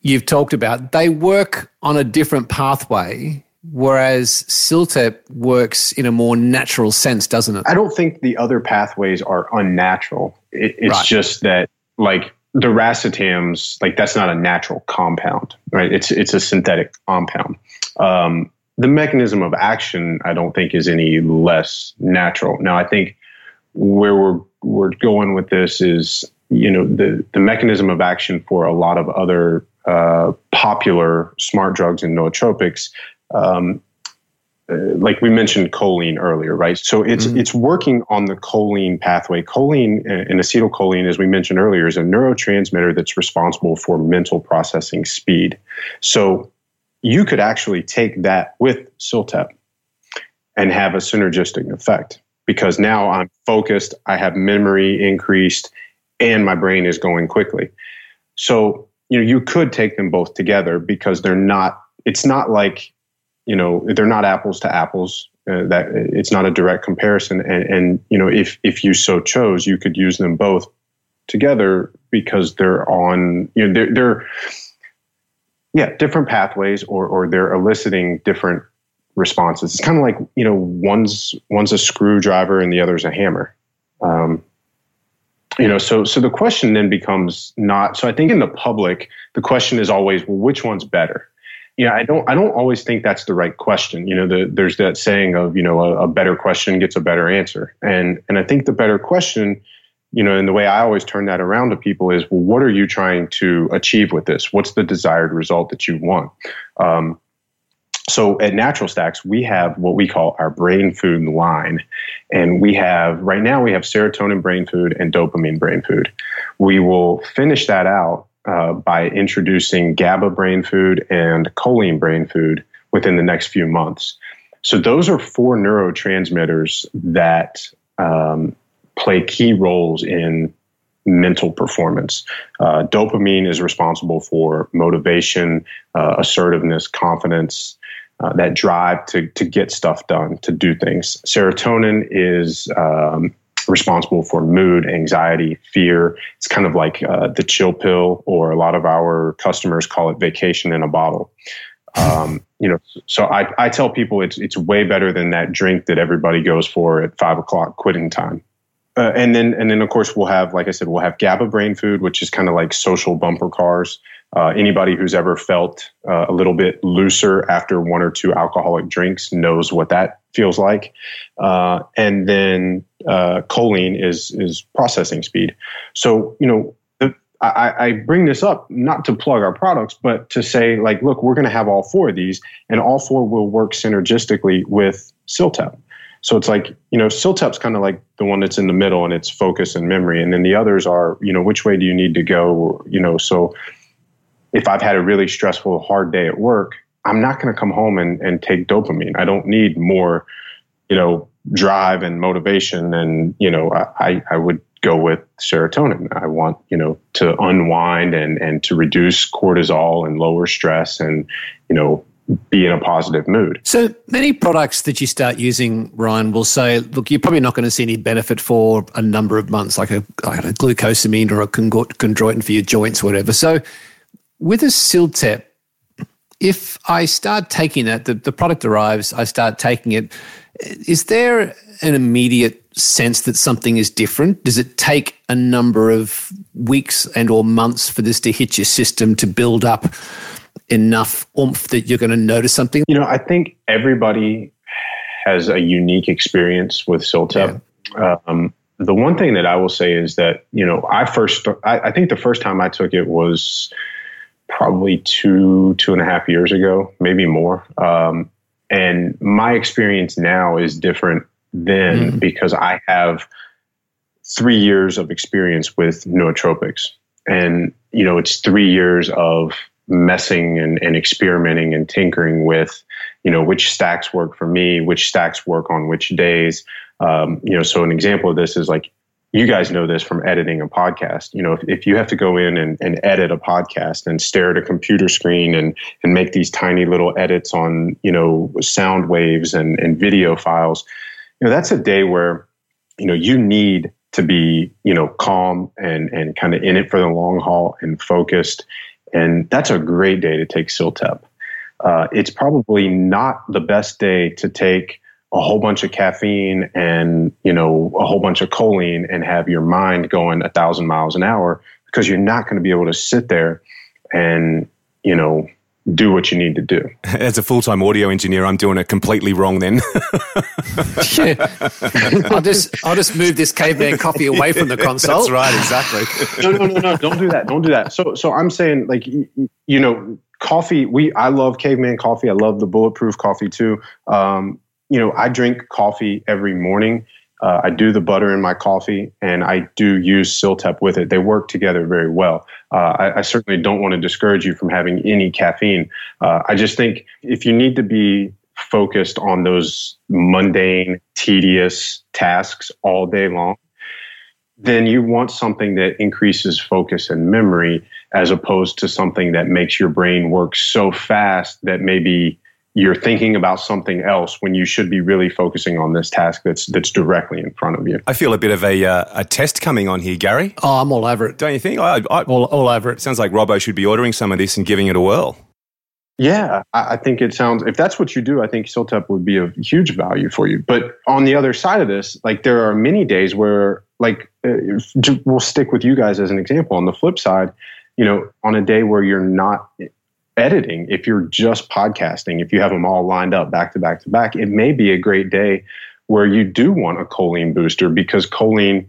you've talked about, they work on a different pathway. Whereas Ciltep works in a more natural sense, doesn't it? I don't think the other pathways are unnatural. It, it's Right. just that, like the racetams, like that's not a natural compound, right? It's it's a synthetic compound. Um, the mechanism of action, I don't think, is any less natural. Now, I think where we're we're going with this is, you know, the the mechanism of action for a lot of other uh, popular smart drugs and nootropics. Um, uh, like we mentioned choline earlier, right? So it's it's working on the choline pathway. Choline uh, and acetylcholine, as we mentioned earlier, is a neurotransmitter that's responsible for mental processing speed. So you could actually take that with Ciltep and have a synergistic effect because now I'm focused, I have memory increased, and my brain is going quickly. So you know you could take them both together because they're not. It's not like you know they're not apples to apples. Uh, that it's not a direct comparison, and and you know if if you so chose, you could use them both together because they're on you know they're they're yeah different pathways or or they're eliciting different responses. It's kind of like you know one's one's a screwdriver and the other's a hammer. Um, you know so so the question then becomes not so i think in the public the question is always well which one's better yeah i don't i don't always think that's the right question you know the, there's that saying of you know a, a better question gets a better answer and and i think the better question you know and the way i always turn that around to people is well what are you trying to achieve with this what's the desired result that you want um, so at Natural Stacks, we have what we call our brain food line. And we have, right now, we have serotonin brain food and dopamine brain food. We will finish that out uh, by introducing GABA brain food and choline brain food within the next few months. So those are four neurotransmitters that um, play key roles in mental performance. Uh, dopamine is responsible for motivation, uh, assertiveness, confidence, uh, that drive to to get stuff done, to do things. Serotonin is um, responsible for mood, anxiety, fear. It's kind of like uh, the chill pill, or a lot of our customers call it vacation in a bottle. Um, *laughs* you know, so I, I tell people it's it's way better than that drink that everybody goes for at five o'clock quitting time. Uh, and then and then of course we'll have like I said we'll have GABA brain food, which is kind of like social bumper cars. Uh, anybody who's ever felt uh, a little bit looser after one or two alcoholic drinks knows what that feels like. Uh, and then uh, choline is is processing speed. So you know. I, I bring this up not to plug our products, but to say, like, look, we're going to have all four of these, and all four will work synergistically with Ciltep. So it's like, you know, Ciltep's kind of like the one that's in the middle and it's focus and memory. And then the others are, you know, which way do you need to go? You know, so if I've had a really stressful, hard day at work, I'm not going to come home and, and take dopamine. I don't need more, you know, drive and motivation. And, you know, I, I would go with serotonin. I want, you know, to unwind and, and to reduce cortisol and lower stress and, you know, be in a positive mood. So many products that you start using, Ryan, will say, look, you're probably not going to see any benefit for a number of months, like a, like a glucosamine or a chondro- chondroitin for your joints, whatever. So with a Ciltep, if I start taking that, the, the product arrives, I start taking it, is there an immediate sense that something is different? Does it take a number of weeks and or months for this to hit your system to build up enough oomph that you're going to notice something? You know, I think everybody has a unique experience with Ciltep. Um, the one thing that I will say is that, you know, I first, I, I think the first time I took it was probably two, two and a half years ago, maybe more. Um, and my experience now is different then because I have three years of experience with nootropics. And, you know, it's three years of messing and, and experimenting and tinkering with, you know, which stacks work for me, which stacks work on which days. Um, you know, so an example of this is like, you guys know this from editing a podcast. You know, if, if you have to go in and, and edit a podcast and stare at a computer screen and, and make these tiny little edits on, you know, sound waves and, and video files, you know, that's a day where, you know, you need to be, you know, calm and, and kind of in it for the long haul and focused. And that's a great day to take Ciltep. uh, it's probably not the best day to take a whole bunch of caffeine and you know a whole bunch of choline and have your mind going a thousand miles an hour because you're not going to be able to sit there and you know do what you need to do. *laughs* As a full time audio engineer, I'm doing it completely wrong then. yeah. *laughs* I'll just I'll just move this caveman coffee away from the *laughs* console. That's right, exactly. no, no, no, no, don't do that. Don't do that. So so I'm saying like you, you know, coffee, we I love caveman coffee. I love the bulletproof coffee too. Um, you know, I drink coffee every morning. Uh, I do the butter in my coffee, and I do use CILTEP with it. They work together very well. Uh, I, I, certainly don't want to discourage you from having any caffeine. Uh, I just think if you need to be focused on those mundane, tedious tasks all day long, then you want something that increases focus and memory as opposed to something that makes your brain work so fast that maybe you're thinking about something else when you should be really focusing on this task that's that's directly in front of you. I feel a bit of a uh, a test coming on here, Gary. Oh, I'm all over it. Don't you think? I, I, all, all over it. Sounds like Robbo should be ordering some of this and giving it a whirl. Yeah, I think it sounds. If that's what you do, I think CILTEP would be of huge value for you. But on the other side of this, like there are many days where, like, uh, we'll stick with you guys as an example. On the flip side, you know, on a day where you're not editing, if you're just podcasting, if you have them all lined up back to back to back, it may be a great day where you do want a choline booster because choline,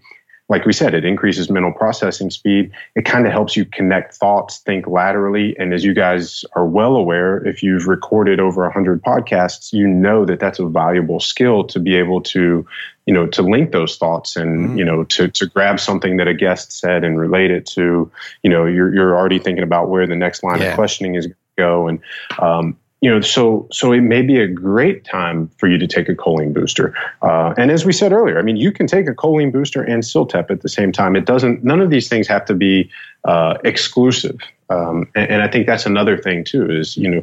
like we said, it increases mental processing speed. It kind of helps you connect thoughts, think laterally. And as you guys are well aware, if you've recorded over 100 podcasts, you know that that's a valuable skill to be able to you know to link those thoughts and mm. you know to to grab something that a guest said and relate it to you know you're you're already thinking about where the next line yeah. of questioning is go and um, you know so so it may be a great time for you to take a choline booster uh, and as we said earlier i mean you can take a choline booster and CILTEP at the same time it doesn't none of these things have to be uh, exclusive um, and, and i think that's another thing too is you know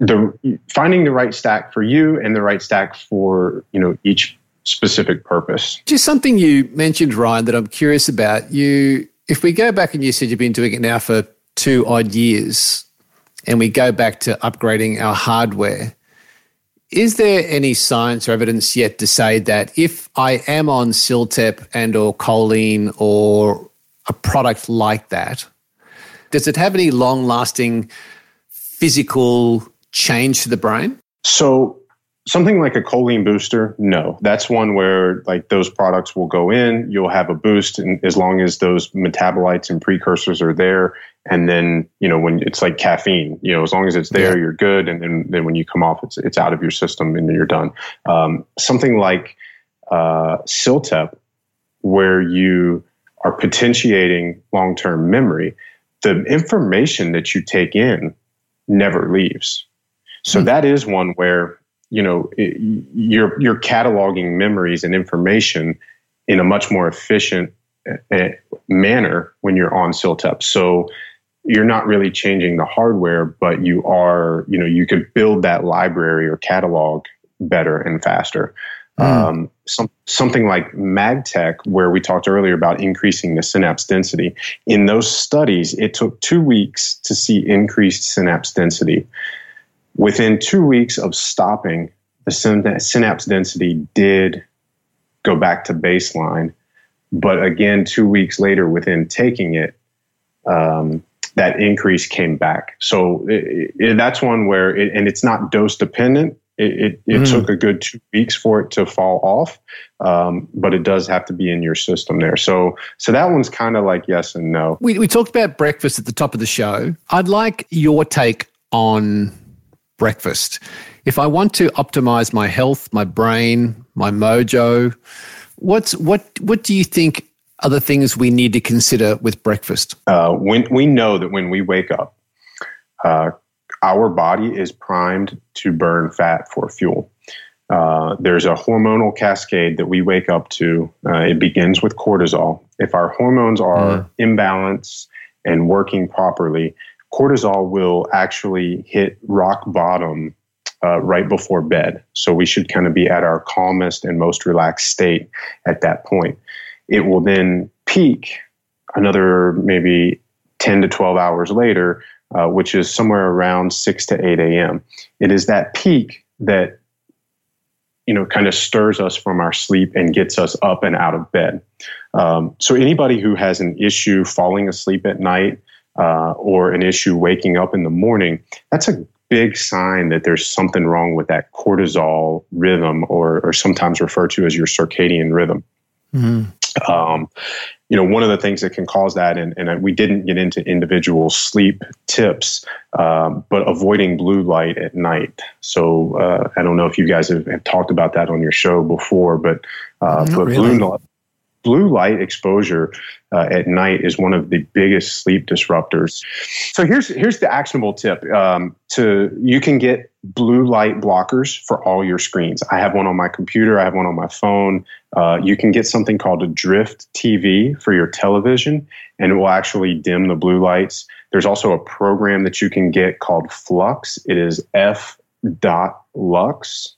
the finding the right stack for you and the right stack for you know each specific purpose. Just something you mentioned, Ryan, that I'm curious about. You, if we go back and you said you've been doing it now for two odd years, and we go back to upgrading our hardware, is there any science or evidence yet to say that if I am on CILTEP and or choline or a product like that, does it have any long lasting physical change to the brain? So Something like a choline booster, no. That's one where like those products will go in, you'll have a boost and as long as those metabolites and precursors are there. And then, you know, when it's like caffeine, you know, as long as it's there, yeah. you're good. And then, then when you come off, it's it's out of your system and you're done. Um, something like uh, CILTEP, where you are potentiating long term memory, the information that you take in never leaves. So hmm. that is one where you know it, you're you're cataloging memories and information in a much more efficient uh, manner when you're on CILTEP. So you're not really changing the hardware, but you are, you know, you could build that library or catalog better and faster. Mm. Um, some, something like MagTech, where we talked earlier about increasing the synapse density. In those studies, it took two weeks to see increased synapse density. Within two weeks of stopping, the synapse density did go back to baseline. But again, two weeks later, within taking it, um, that increase came back. So it, it, that's one where, it, and it's not dose dependent. It, it, mm. took a good two weeks for it to fall off, um, but it does have to be in your system there. So, so that one's kind of like yes and no. We, we talked about breakfast at the top of the show. I'd like your take on breakfast. If I want to optimize my health, my brain, my mojo, what's what what do you think are the things we need to consider with breakfast? Uh, when we know that when we wake up, uh, our body is primed to burn fat for fuel. Uh, there's a hormonal cascade that we wake up to. Uh, it begins with cortisol. If our hormones are mm. imbalanced and working properly, cortisol will actually hit rock bottom uh, right before bed. So we should kind of be at our calmest and most relaxed state at that point. It will then peak another maybe 10 to 12 hours later uh, which is somewhere around 6 to 8 a.m. It is that peak that you know kind of stirs us from our sleep and gets us up and out of bed. Um, so anybody who has an issue falling asleep at night uh, or an issue waking up in the morning, that's a big sign that there's something wrong with that cortisol rhythm, or, or sometimes referred to as your circadian rhythm. Mm-hmm. Um, you know, one of the things that can cause that, and, and we didn't get into individual sleep tips, um, but avoiding blue light at night. So uh, I don't know if you guys have, have, talked about that on your show before, but uh, but really. blue blue light exposure uh, at night is one of the biggest sleep disruptors. So here's here's the actionable tip: um, to you can get blue light blockers for all your screens. I have one on my computer. I have one on my phone. Uh, you can get something called a Drift TV for your television, and it will actually dim the blue lights. There's also a program that you can get called Flux. It is F dot Lux,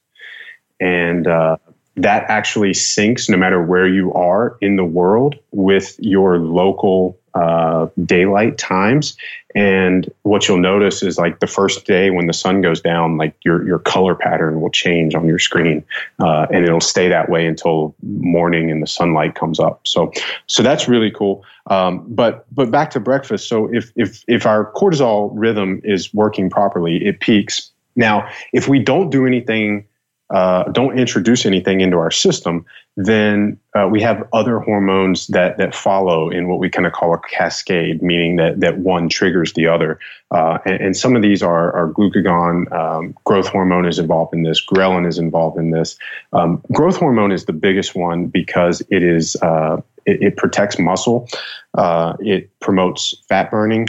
and uh, that actually syncs no matter where you are in the world with your local uh, daylight times. And what you'll notice is like the first day when the sun goes down, like your your color pattern will change on your screen, uh, and it'll stay that way until morning and the sunlight comes up. So so that's really cool. Um, but but back to breakfast. So if if if our cortisol rhythm is working properly, it peaks. Now, if we don't do anything uh, don't introduce anything into our system, then uh, we have other hormones that that follow in what we kind of call a cascade, meaning that that one triggers the other. Uh, and, and, some of these are, are glucagon, um, growth hormone is involved in this, ghrelin is involved in this. Um, growth hormone is the biggest one because it is uh, it, it, protects muscle, uh, it promotes fat burning,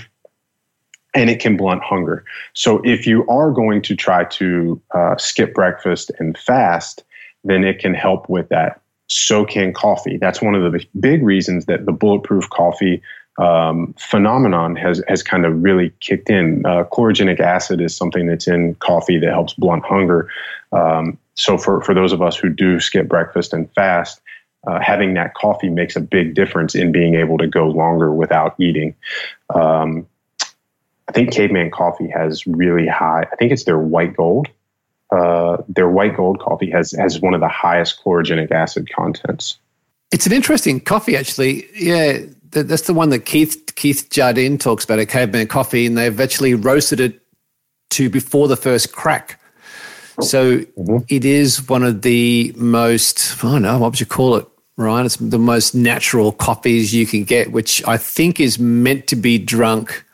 and it can blunt hunger. So if you are going to try to uh, skip breakfast and fast, then it can help with that. So can coffee. That's one of the big reasons that the bulletproof coffee um, phenomenon has has kind of really kicked in. Uh, chlorogenic acid is something that's in coffee that helps blunt hunger. Um, so for for those of us who do skip breakfast and fast, uh, having that coffee makes a big difference in being able to go longer without eating. Um, I think Caveman Coffee has really high. I think it's their white gold. Uh, their white gold coffee has has one of the highest chlorogenic acid contents. It's an interesting coffee, actually. Yeah, that's the one that Keith Keith Jardine talks about at Caveman Coffee, and they've actually roasted it to before the first crack. So mm-hmm. it is one of the most. I don't know what would you call it, Ryan? It's the most natural coffees you can get, which I think is meant to be drunk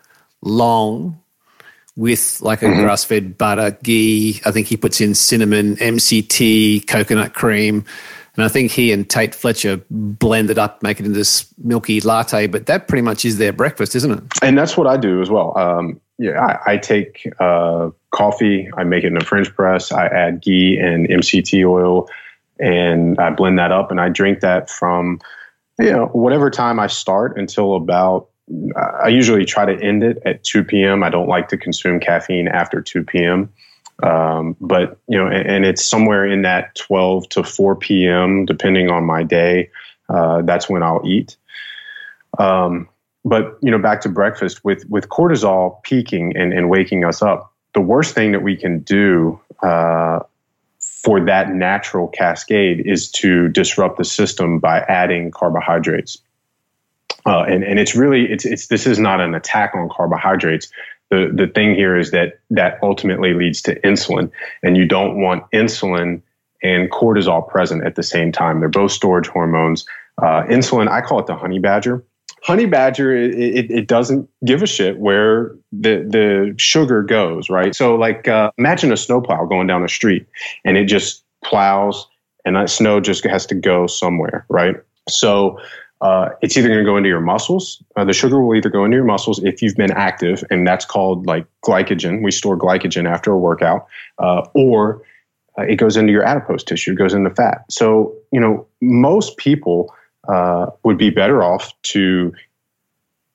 long with like a mm-hmm. grass fed butter, ghee. I think he puts in cinnamon, MCT, coconut cream. And I think he and Tate Fletcher blend it up, make it into this milky latte. But that pretty much is their breakfast, isn't it? And that's what I do as well. Um, yeah, I, I take uh, coffee, I make it in a French press, I add ghee and MCT oil, and I blend that up, and I drink that from you know whatever time I start until about I usually try to end it at 2 p.m. I don't like to consume caffeine after 2 p.m. Um, but you know, and, and, it's somewhere in that 12 to 4 p.m. depending on my day. Uh, that's when I'll eat. Um, but you know, back to breakfast with with cortisol peaking and, and waking us up. The worst thing that we can do uh, for that natural cascade is to disrupt the system by adding carbohydrates. Uh, and, and it's really it's it's this is not an attack on carbohydrates. The the thing here is that that ultimately leads to insulin, and you don't want insulin and cortisol present at the same time. They're both storage hormones. Uh, insulin, I call it the honey badger. Honey badger, it, it, it, doesn't give a shit where the the sugar goes, right? So, like, uh, imagine a snowplow going down a street, and it just plows, and that snow just has to go somewhere, right? So, uh, it's either going to go into your muscles. Uh, the sugar will either go into your muscles if you've been active, and that's called like glycogen. We store glycogen after a workout, uh, or uh, it goes into your adipose tissue, it goes into fat. So, you know, most people uh, would be better off to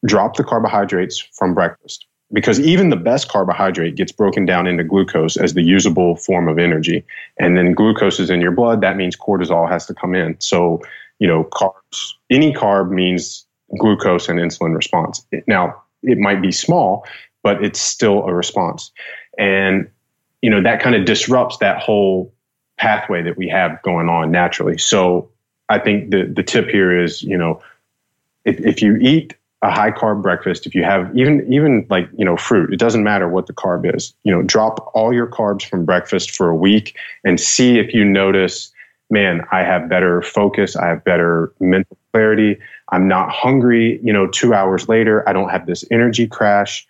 drop the carbohydrates from breakfast because even the best carbohydrate gets broken down into glucose as the usable form of energy. And then glucose is in your blood. That means cortisol has to come in. So, you know, carbs, any carb means glucose and insulin response. Now, it might be small, but it's still a response. And, you know, that kind of disrupts that whole pathway that we have going on naturally. So I think the, the tip here is, you know, if, if you eat a high carb breakfast, if you have even, even like, you know, fruit, it doesn't matter what the carb is, you know, drop all your carbs from breakfast for a week and see if you notice, man, I have better focus. I have better mental clarity. I'm not hungry, you know, two hours later, I don't have this energy crash.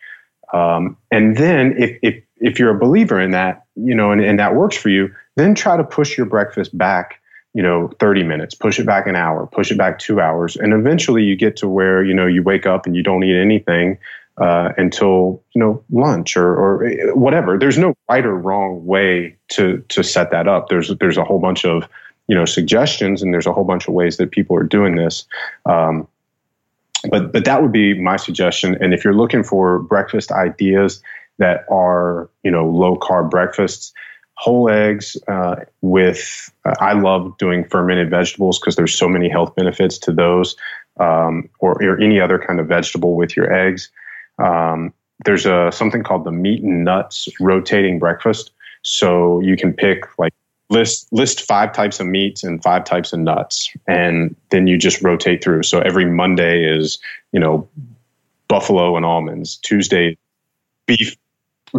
Um, and then if, if, if you're a believer in that, you know, and, and that works for you, then try to push your breakfast back, you know, 30 minutes, push it back an hour, push it back two hours. And eventually you get to where, you know, you wake up and you don't eat anything uh, until, you know, lunch or, or whatever. There's no right or wrong way to, to set that up. There's, there's a whole bunch of, you know, suggestions and there's a whole bunch of ways that people are doing this. Um, but, but that would be my suggestion. And if you're looking for breakfast ideas that are, you know, low carb breakfasts, whole eggs uh, with uh, i love doing fermented vegetables because there's so many health benefits to those um, or, or, any other kind of vegetable with your eggs um, there's a something called the meat and nuts rotating breakfast so you can pick like list list five types of meats and five types of nuts and then you just rotate through. So every monday is you know buffalo and almonds. Tuesday beef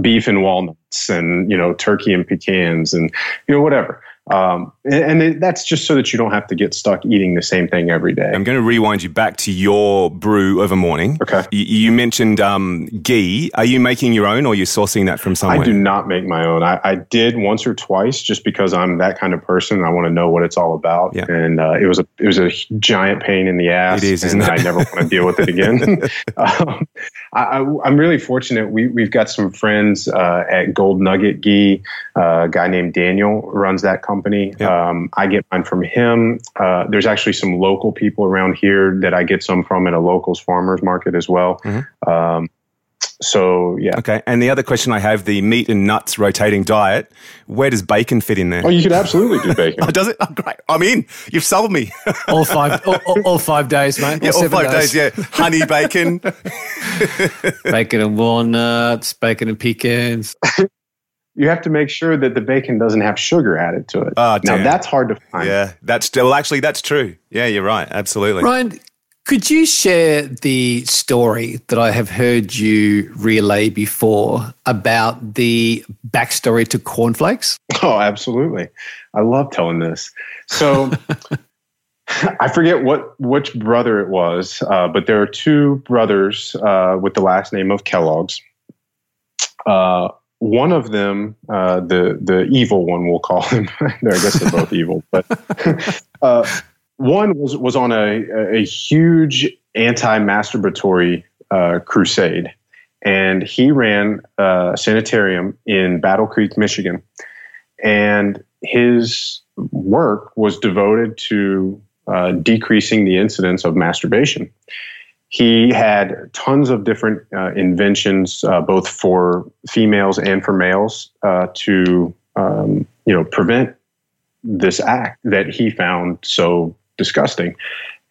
beef and walnuts and you know turkey and pecans and you know whatever um, and, and, that's just so that you don't have to get stuck eating the same thing every day. I'm going to rewind you back to your brew of a morning. Okay. You, you mentioned um, ghee. Are you making your own or are you sourcing that from somewhere? I do not make my own. I, I did once or twice just because I'm that kind of person. I want to know what it's all about. Yeah. And uh, it was a it was a giant pain in the ass. It is, isn't and it? I never want to deal with it again. *laughs* *laughs* um, I, am really fortunate. We, we've got some friends uh, at Gold Nugget Ghee. Uh, a guy named Daniel runs that company. Yeah. Um, I get mine from him. Uh, there's actually some local people around here that I get some from at a locals farmers market as well. Mm-hmm. Um, so yeah. Okay. And the other question I have the meat and nuts rotating diet. Where does bacon fit in there? Oh, you could absolutely do bacon. *laughs* oh, does it? Oh, great. I'm in. You've sold me. *laughs* all five, all, all, all five days, mate. Yeah, all five days. days. Yeah, honey bacon, *laughs* bacon and walnuts, bacon and pecans. You have to make sure that the bacon doesn't have sugar added to it. Oh, now that's hard to find. Yeah, that's well, actually, that's true. Yeah, you're right. Absolutely, Ryan. Could you share the story that I have heard you relay before about the backstory to cornflakes? Oh, absolutely. I love telling this. So *laughs* I forget what which brother it was, uh, but there are two brothers uh, with the last name of Kellogg's. Uh, one of them, uh, the the evil one, we'll call him. *laughs* I guess they're both *laughs* evil, but *laughs* uh, one was was on a a huge anti-masturbatory uh, crusade, and he ran a sanitarium in Battle Creek, Michigan, and his work was devoted to uh, decreasing the incidence of masturbation. He had tons of different uh, inventions, uh, both for females and for males, uh, to um, you know prevent this act that he found so disgusting.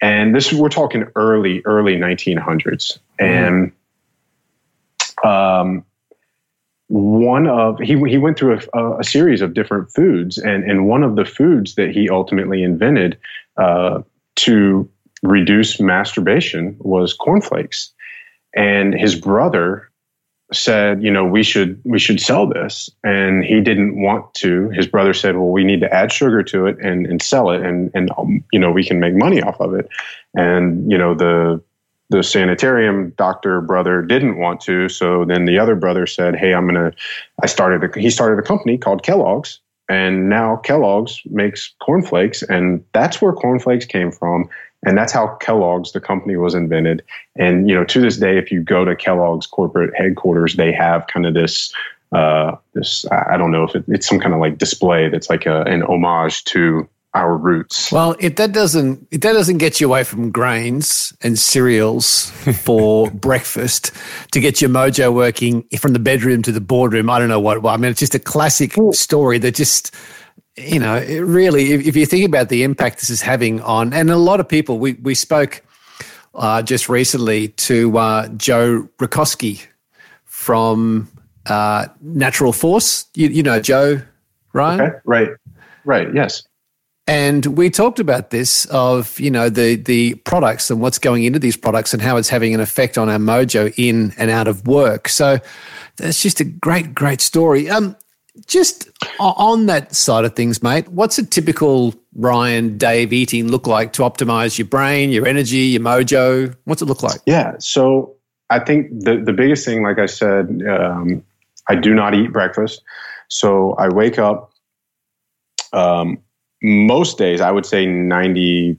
And this we're talking early, early 1900s, and um, one of he he went through a, a, series of different foods, and and one of the foods that he ultimately invented uh, to reduce masturbation was cornflakes. And his brother said, you know, we should we should sell this, and he didn't want to. His brother said, well, we need to add sugar to it and and sell it, and and um, you know we can make money off of it. And you know the the sanitarium doctor brother didn't want to, so then the other brother said, hey, I'm gonna. I started. A, he started a company called Kellogg's, and now Kellogg's makes cornflakes, and that's where cornflakes came from. And that's how Kellogg's, the company, was invented. And you know, to this day, if you go to Kellogg's corporate headquarters, they have kind of this, uh, this I don't know if it, it's some kind of like display that's like a, an homage to our roots. Well, if that doesn't if that doesn't get you away from grains and cereals *laughs* for breakfast to get your mojo working from the bedroom to the boardroom, I don't know what. Well, I mean, it's just a classic story that just you know, really, if, if, you think about the impact this is having on, and a lot of people, we, we spoke uh, just recently to uh, Joe Rakosky from uh, Natural Force. You, you know Joe, Ryan? Okay, right, right, yes. And we talked about this of you know the the products and what's going into these products and how it's having an effect on our mojo in and out of work. So that's just a great great story. Um, just on that side of things, mate, what's a typical Ryan Dave eating look like to optimize your brain, your energy, your mojo? What's it look like? Yeah, so I think the the biggest thing, like I said, um, I do not eat breakfast. So I wake up. Um, most days, I would say ninety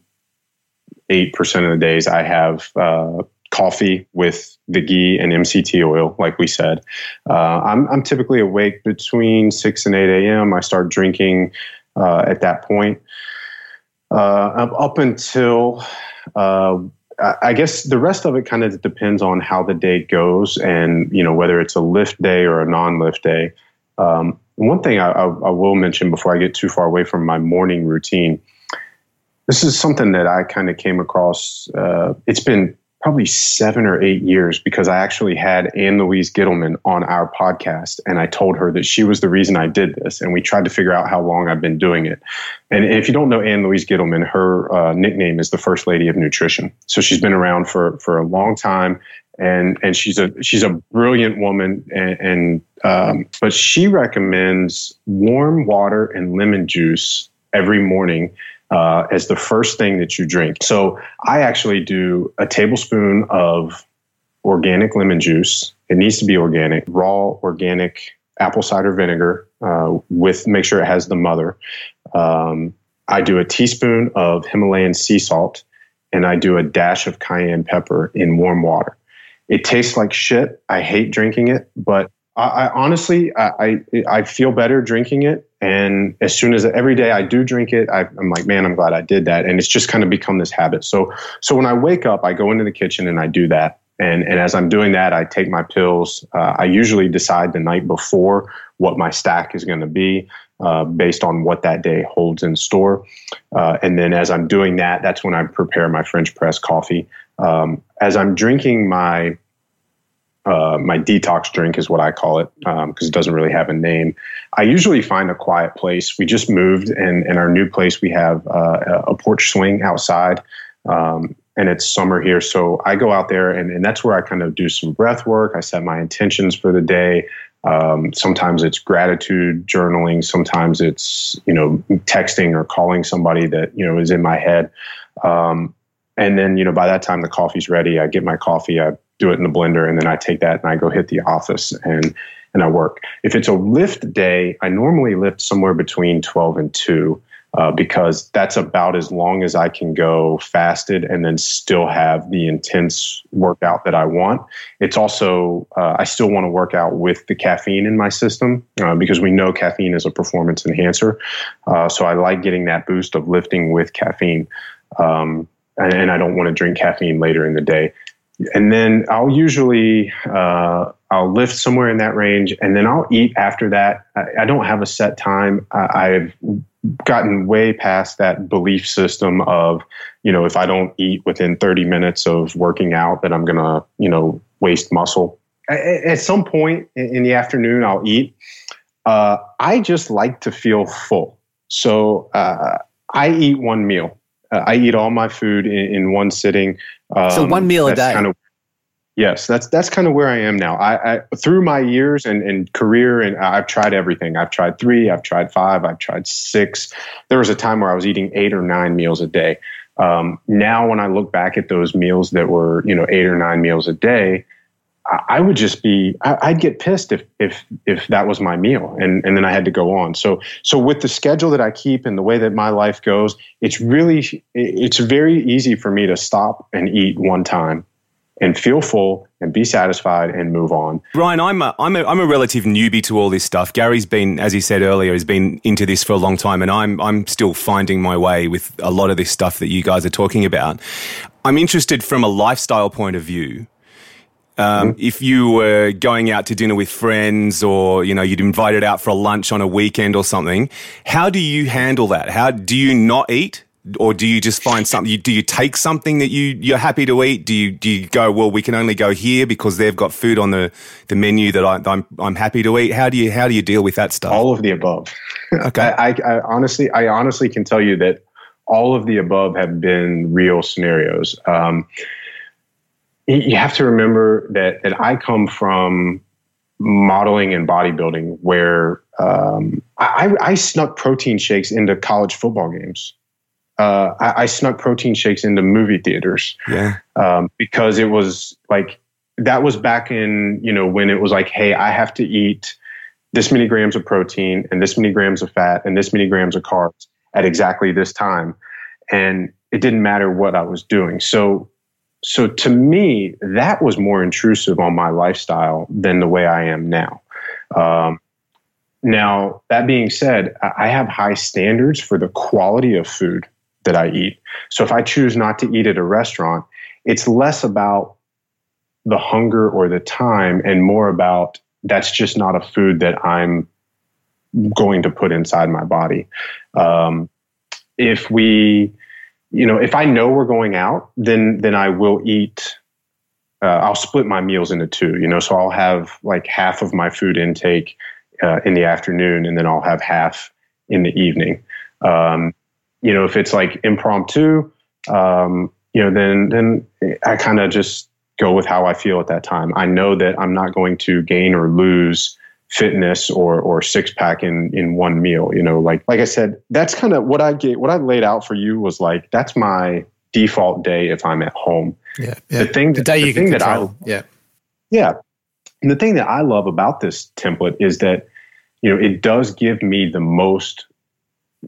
eight percent of the days, I have uh, coffee with the ghee and MCT oil, like we said. Uh, I'm, I'm typically awake between 6 and 8 a.m. I start drinking uh, at that point. Uh, up until, uh, I guess the rest of it kind of depends on how the day goes and, you know, whether it's a lift day or a non lift day. Um, one thing I, I, I will mention before I get too far away from my morning routine this is something that I kind of came across. Uh, it's been probably seven or eight years because I actually had Ann Louise Gittleman on our podcast and I told her that she was the reason I did this. And we tried to figure out how long I've been doing it. And if you don't know Ann Louise Gittleman, her uh, nickname is the First Lady of Nutrition. So she's been around for, for a long time. And, and she's a she's a brilliant woman and, and um, but she recommends warm water and lemon juice every morning uh, as the first thing that you drink. So I actually do a tablespoon of organic lemon juice. It needs to be organic, raw organic apple cider vinegar uh, with make sure it has the mother. Um, I do a teaspoon of Himalayan sea salt and I do a dash of cayenne pepper in warm water. It tastes like shit. I hate drinking it, but I, I honestly I, I, feel better drinking it and as soon as every day I do drink it, I, am like, man, I'm glad I did that. And it's just kind of become this habit. So, so when I wake up, I go into the kitchen and I do that. And, and as I'm doing that, I take my pills. Uh, I usually decide the night before what my stack is going to be uh, based on what that day holds in store. Uh, and then as I'm doing that, that's when I prepare my French press coffee. Um, as I'm drinking my uh, my detox drink is what I call it because um, it doesn't really have a name. I usually find a quiet place. We just moved, and in our new place, we have uh, a porch swing outside, um, and it's summer here. So I go out there, and, and, that's where I kind of do some breath work. I set my intentions for the day. Um, sometimes it's gratitude journaling. Sometimes it's you know texting or calling somebody that you know is in my head. Um, and then you know by that time the coffee's ready. I get my coffee. I do it in the blender, and then I take that and I go hit the office and and I work. If it's a lift day, I normally lift somewhere between twelve and two. Uh, because that's about as long as I can go fasted and then still have the intense workout that I want. It's also, uh, I still want to work out with the caffeine in my system uh, because we know caffeine is a performance enhancer. Uh, so I like getting that boost of lifting with caffeine. Um, and, I don't want to drink caffeine later in the day and then I'll usually uh, I'll lift somewhere in that range, and then I'll eat after that. I, I don't have a set time. I, I've gotten way past that belief system of you know if I don't eat within 30 minutes of working out, that I'm gonna you know waste muscle. At some point in the afternoon, I'll eat. Uh, I just like to feel full, so uh, I eat one meal. Uh, I eat all my food in, in one sitting. Um, so one meal a day. Kind of, yes, that's that's kind of where I am now. I, I through my years and, and career, and I've tried everything. I've tried three, I've tried five, I've tried six. There was a time where I was eating eight or nine meals a day. Um, now, when I look back at those meals that were you know eight or nine meals a day, I would just be I'd get pissed if if if that was my meal and and then I had to go on. So so with the schedule that I keep and the way that my life goes, it's really it's very easy for me to stop and eat one time and feel full and be satisfied and move on. Ryan, I'm a, I'm a, I'm a relative newbie to all this stuff. Gary's been, as he said earlier, has been into this for a long time, and I'm I'm still finding my way with a lot of this stuff that you guys are talking about. I'm interested from a lifestyle point of view um, mm-hmm. If you were going out to dinner with friends or, you know, you'd invited out for a lunch on a weekend or something, how do you handle that? How do you not eat? or do you just find something? You, do you take something that you you're happy to eat? Do you do you go well? We can only go here because they've got food on the, the menu that I, I'm I'm happy to eat. How do you how do you deal with that stuff? All of the above. *laughs* Okay. I, I, I honestly I honestly can tell you that all of the above have been real scenarios. Um, you have to remember that that I come from modeling and bodybuilding where um, I, I, snuck protein shakes into college football games. Uh, I, I, snuck protein shakes into movie theaters. Yeah. Um, because it was like that was back in you know when it was like, hey, I have to eat this many grams of protein and this many grams of fat and this many grams of carbs at exactly this time, and it didn't matter what I was doing. So so to me, that was more intrusive on my lifestyle than the way I am now. Um, now, that being said, I have high standards for the quality of food that I eat. So if I choose not to eat at a restaurant, it's less about the hunger or the time and more about that's just not a food that I'm going to put inside my body. Um, if we you know, if I know we're going out, then then I will eat. Uh, I'll split my meals into two. You know, so I'll have like half of my food intake uh, in the afternoon, and then I'll have half in the evening. Um, you know, if it's like impromptu, um, you know, then then I kind of just go with how I feel at that time. I know that I'm not going to gain or lose fitness or or six pack in in one meal you know like like i said that's kind of what i get what i laid out for you was like that's my default day if i'm at home yeah, yeah. the thing the day the you thing can that. I, yeah yeah and the thing that i love about this template is that you know it does give me the most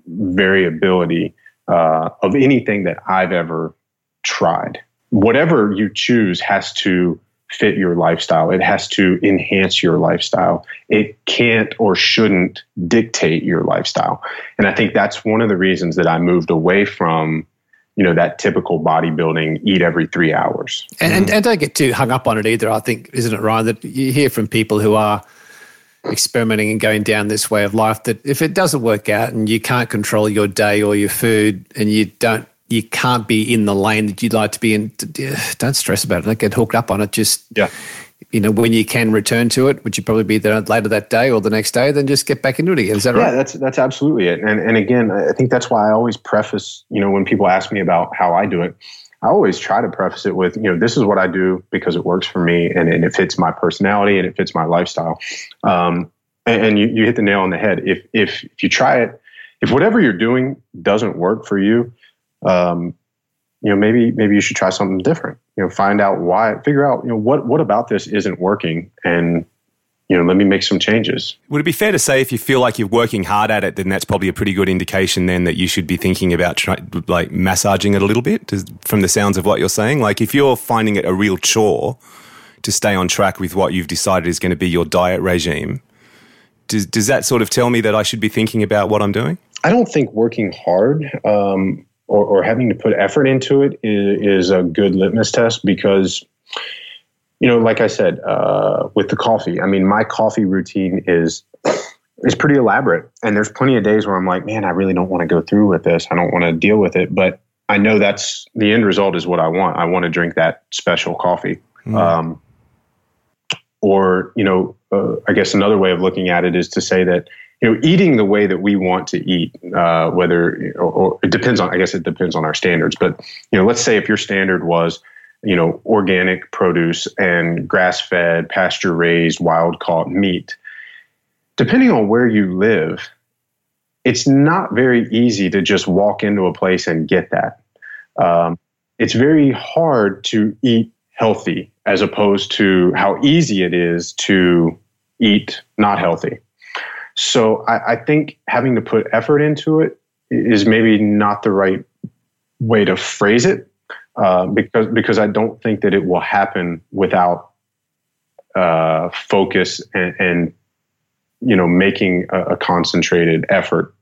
variability uh, of anything that i've ever tried whatever you choose has to fit your lifestyle. It has to enhance your lifestyle. It can't or shouldn't dictate your lifestyle. And I think that's one of the reasons that I moved away from, you know, that typical bodybuilding eat every three hours. And, and, mm. and don't get too hung up on it either. I think, isn't it, Ryan, that you hear from people who are experimenting and going down this way of life that if it doesn't work out and you can't control your day or your food and you don't you can't be in the lane that you'd like to be in. Don't stress about it. Don't get hooked up on it. Just yeah. You know, when you can return to it, which you probably be there later that day or the next day, then just get back into it again. Is that right? Yeah, that's that's absolutely it. And and again, I think that's why I always preface, you know, when people ask me about how I do it, I always try to preface it with, you know, this is what I do because it works for me and, and it fits my personality and it fits my lifestyle. Um, and, and you, you hit the nail on the head. If if if you try it, if whatever you're doing doesn't work for you, um, you know, maybe maybe you should try something different. You know, find out why, figure out you know what what about this isn't working, and you know, let me make some changes. Would it be fair to say if you feel like you're working hard at it, then that's probably a pretty good indication then that you should be thinking about try, like massaging it a little bit Does, from the sounds of what you're saying? Like if you're finding it a real chore to stay on track with what you've decided is going to be your diet regime, does, does that sort of tell me that I should be thinking about what I'm doing? I don't think working hard um, or, or having to put effort into it is, is a good litmus test because you know, like I said, uh, with the coffee, I mean, my coffee routine is is pretty elaborate, and there's plenty of days where I'm like, man, I really don't want to go through with this. I don't want to deal with it, but I know that's the end result is what I want. I want to drink that special coffee. Mm. Um, or you know, uh, I guess another way of looking at it is to say that you know, eating the way that we want to eat, uh, whether or, or, it depends on, I guess it depends on our standards. But you know, let's say if your standard was, you know, organic produce and grass-fed, pasture-raised, wild-caught meat, depending on where you live, it's not very easy to just walk into a place and get that. Um, it's very hard to eat healthy as opposed to how easy it is to eat not healthy. So I, I think having to put effort into it is maybe not the right way to phrase it uh, because because I don't think that it will happen without uh, focus and, and, you know making a, a, concentrated effort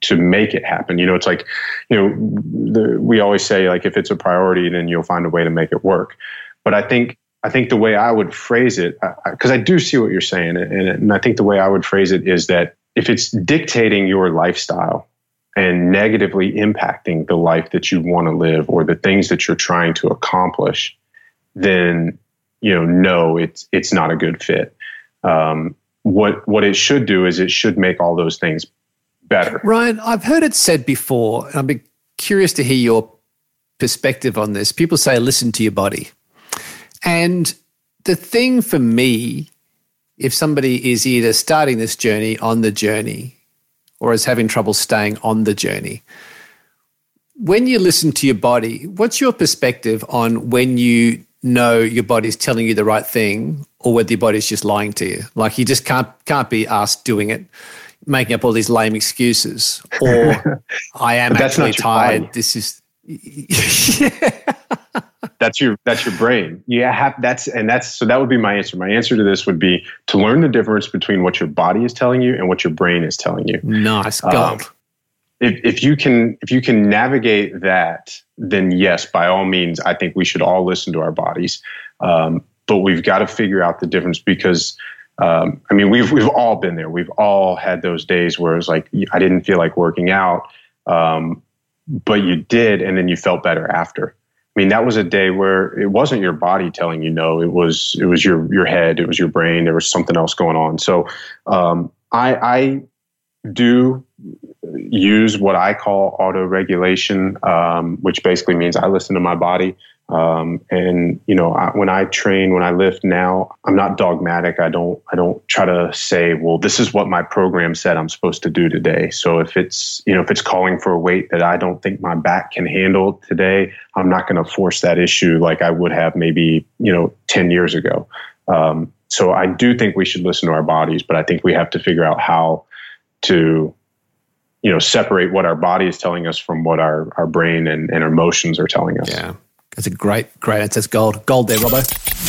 to make it happen. You know, it's like you know the, we always say like if it's a priority, then you'll find a way to make it work. But I think I think the way I would phrase it, because I, I, do see what you're saying, and, and I think the way I would phrase it is that if it's dictating your lifestyle and negatively impacting the life that you want to live or the things that you're trying to accomplish, then you know, no, it's it's not a good fit. Um, what what it should do is it should make all those things better. Ryan, I've heard it said before, and I'd be curious to hear your perspective on this. People say listen to your body. And the thing for me, if somebody is either starting this journey on the journey or is having trouble staying on the journey, when you listen to your body, what's your perspective on when you know your body's telling you the right thing or whether your body's just lying to you? Like you just can't can't be asked doing it, making up all these lame excuses. Or *laughs* I am actually tired. Body. This is *laughs* that's your that's your brain. Yeah, have, that's and that's so that would be my answer. My answer to this would be to learn the difference between what your body is telling you and what your brain is telling you. Nice gold. Um, if, if you can if you can navigate that, then yes, by all means, I think we should all listen to our bodies. Um, but we've got to figure out the difference because um, I mean we've we've all been there. We've all had those days where it's like I didn't feel like working out, um, but you did, and then you felt better after. I mean, that was a day where it wasn't your body telling you no. It was it was your your head. It was your brain. There was something else going on. So um, I, I do use what I call auto regulation, um, which basically means I listen to my body. Um, and you know, I, when I train, when I lift now, I'm not dogmatic. I don't, I don't try to say, well, this is what my program said I'm supposed to do today. So if it's, you know, if it's calling for a weight that I don't think my back can handle today, I'm not going to force that issue like I would have maybe, you know, 10 years ago. Um, so I do think we should listen to our bodies, but I think we have to figure out how to you know separate what our body is telling us from what our our brain and, and our emotions are telling us yeah that's a great great answer gold gold there robbo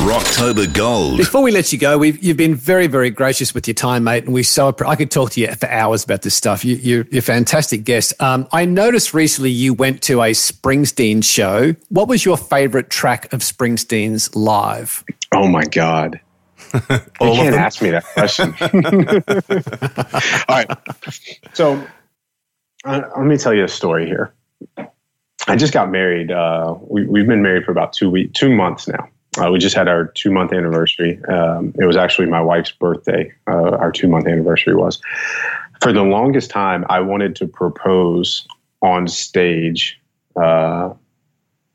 Rocktober Gold. Before we let you go, we've, you've been very, very gracious with your time, mate, and we so I could talk to you for hours about this stuff. You, you're, you're a fantastic guest. Um, I noticed recently you went to a Springsteen show. What was your favorite track of Springsteen's live? Oh my God! *laughs* you can't ask me that question. *laughs* All right. So uh, let me tell you a story here. I just got married. Uh, we, have been married for about two week, two months now. Uh, we just had our two month anniversary. Um, it was actually my wife's birthday. Uh, our two month anniversary was. For the longest time, I wanted to propose on stage uh,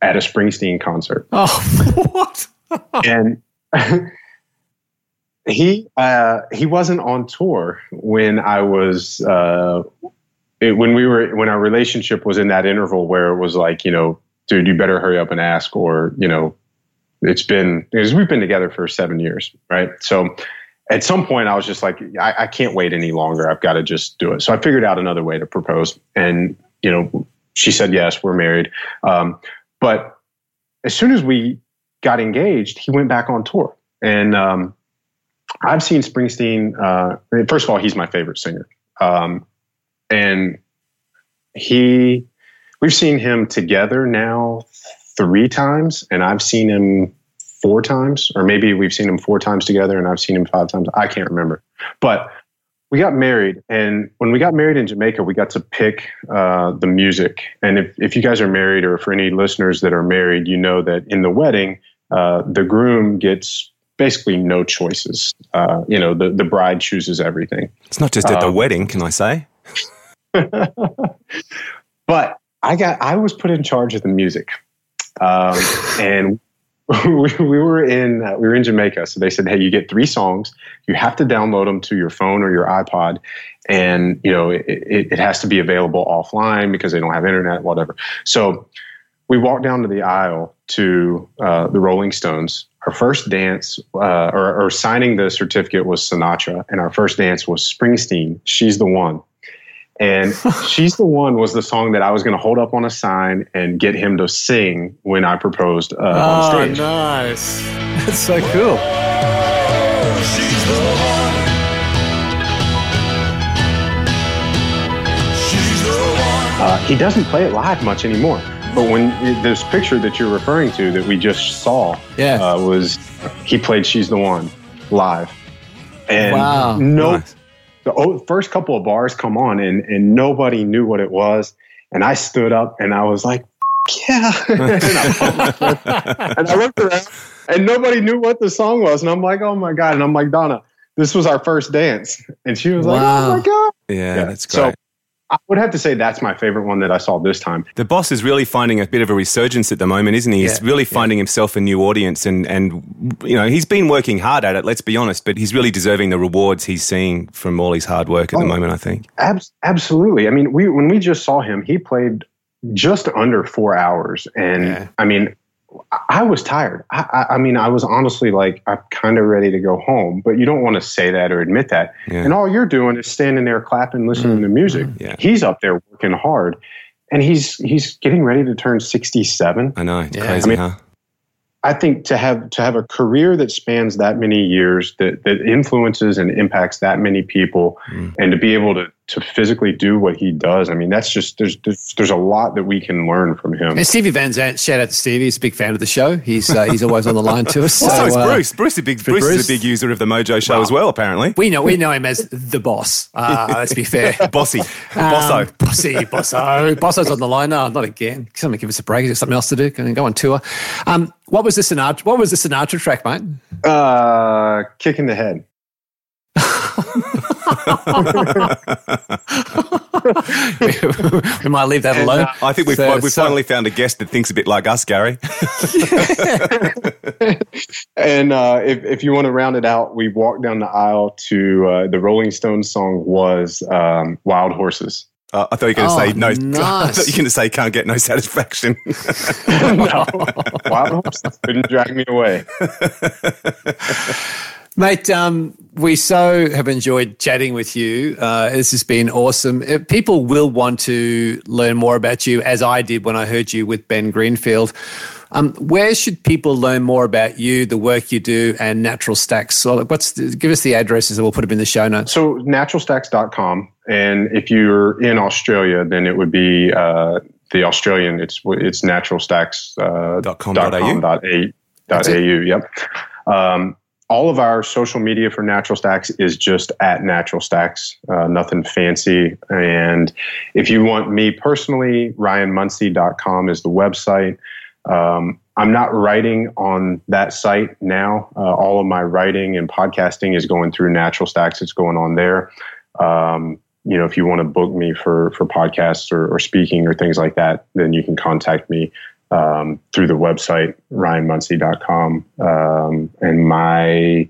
at a Springsteen concert. *laughs* Oh, what? *laughs* and *laughs* he uh, he wasn't on tour when I was uh, it, when we were when our relationship was in that interval where it was like you know dude you better hurry up and ask or you know it's been because we've been together for seven years right? So at some point I was just like I, I can't wait any longer. I've got to just do it. So I figured out another way to propose and you know she said yes we're married. Um, but as soon as we got engaged he went back on tour. And um, I've seen Springsteen. Uh, first of all, he's my favorite singer, um, and he. We've seen him together now three times, and I've seen him four times, or maybe we've seen him four times together, and I've seen him five times. I can't remember, but we got married, and when we got married in Jamaica, we got to pick uh, the music. And if if you guys are married, or for any listeners that are married, you know that in the wedding, uh, the groom gets basically no choices. Uh, you know, the, the bride chooses everything. It's not just at the um, wedding, can I say? *laughs* but I got I was put in charge of the music, um, *laughs* and we, we, were in uh, we were in Jamaica. So they said, "Hey, you get three songs. You have to download them to your phone or your iPod, and you know it, it, it has to be available offline because they don't have internet, whatever." So we walked down to the aisle to uh, the Rolling Stones our first dance uh, or, or, signing the certificate was Sinatra, and our first dance was Springsteen. She's the one. And *laughs* She's the One was the song that I was going to hold up on a sign and get him to sing when I proposed uh, oh, on stage. nice. *laughs* That's so cool. Uh, he doesn't play it live much anymore. But when this picture that you're referring to that we just saw yeah. Uh, was he played She's the One live. And wow. no, nice. The first couple of bars come on, and and nobody knew what it was, and I stood up and I was like, yeah, *laughs* and, I, and I looked around, and nobody knew what the song was, and I'm like, oh my god, and I'm like Donna, this was our first dance, and she was like, oh my god, Yeah, that's So great. I would have to say that's my favorite one that I saw this time. the boss is really finding a bit of a resurgence at the moment, isn't he? He's Yeah, really finding himself a new audience, and and you know he's been working hard at it. Let's be honest, but he's really deserving the rewards he's seeing from all his hard work at the Oh. moment. I think. Abs- absolutely. I mean, we when we just saw him, he played just under four hours, and I mean, I- I was tired. I, I, I mean, I was honestly like, I'm kind of ready to go home, but you don't want to say that or admit that. Yeah. And all you're doing is standing there clapping, listening to music. Yeah. He's up there working hard, and he's he's getting ready to turn 67. I know. It's Yeah. crazy, I mean, huh? I think to have to have a career that spans that many years, that that influences and impacts that many people, Mm. and to be able to to physically do what he does, I mean, that's just there's there's, there's a lot that we can learn from him. And Stevie Van Zandt, shout out to Stevie. He's a big fan of the show. He's uh, he's always on the line to us. *laughs* Also, it's uh, Bruce. Bruce, is a big, Bruce, is a big user of the Mojo Show as well. Apparently, We know we know him as the boss. Uh, let's be fair. *laughs* Bossy, Um, Bosso. Bossy, Bosso. Bosso's on the line. No, not again. Somebody give us a break. Is there something else to do? Can we go on tour? Um, what was the Sinatra? What was the Sinatra track, mate? Uh, kick in the head. *laughs* *laughs* we might leave that alone. I think we've, So- we've so- finally found a guest that thinks a bit like us, Gary. *laughs* And uh, if if you want to round it out, we walked down the aisle to uh, the Rolling Stones song was um, "Wild Horses." Uh, I thought you were going to Oh, say no. *laughs* I thought you were going to say can't get no satisfaction. no, Wild Horses couldn't drag me away. Mate, um, we so have enjoyed chatting with you. Uh, this has been awesome. Uh, People will want to learn more about you, as I did when I heard you with Ben Greenfield. Um, where should people learn more about you, the work you do, and Natural Stacks? So, what's the, give us the addresses, and we'll put them in the show notes. So naturalstacks.com. And if you're in Australia, then it would be uh, the Australian. It's it's naturalstacks uh, dot com dot au. dot dot au. Yep. Um, all of our social media for Natural Stacks is just at Natural Stacks, uh, nothing fancy. And if you want me personally, ryanmunsey.com is the website. Um, I'm not writing on that site now. Uh, all of my writing and podcasting is going through Natural Stacks. It's going on there. Um, you know, if you want to book me for for podcasts or, or speaking or things like that, then you can contact me um, through the website ryanmunsey.com. Um, and my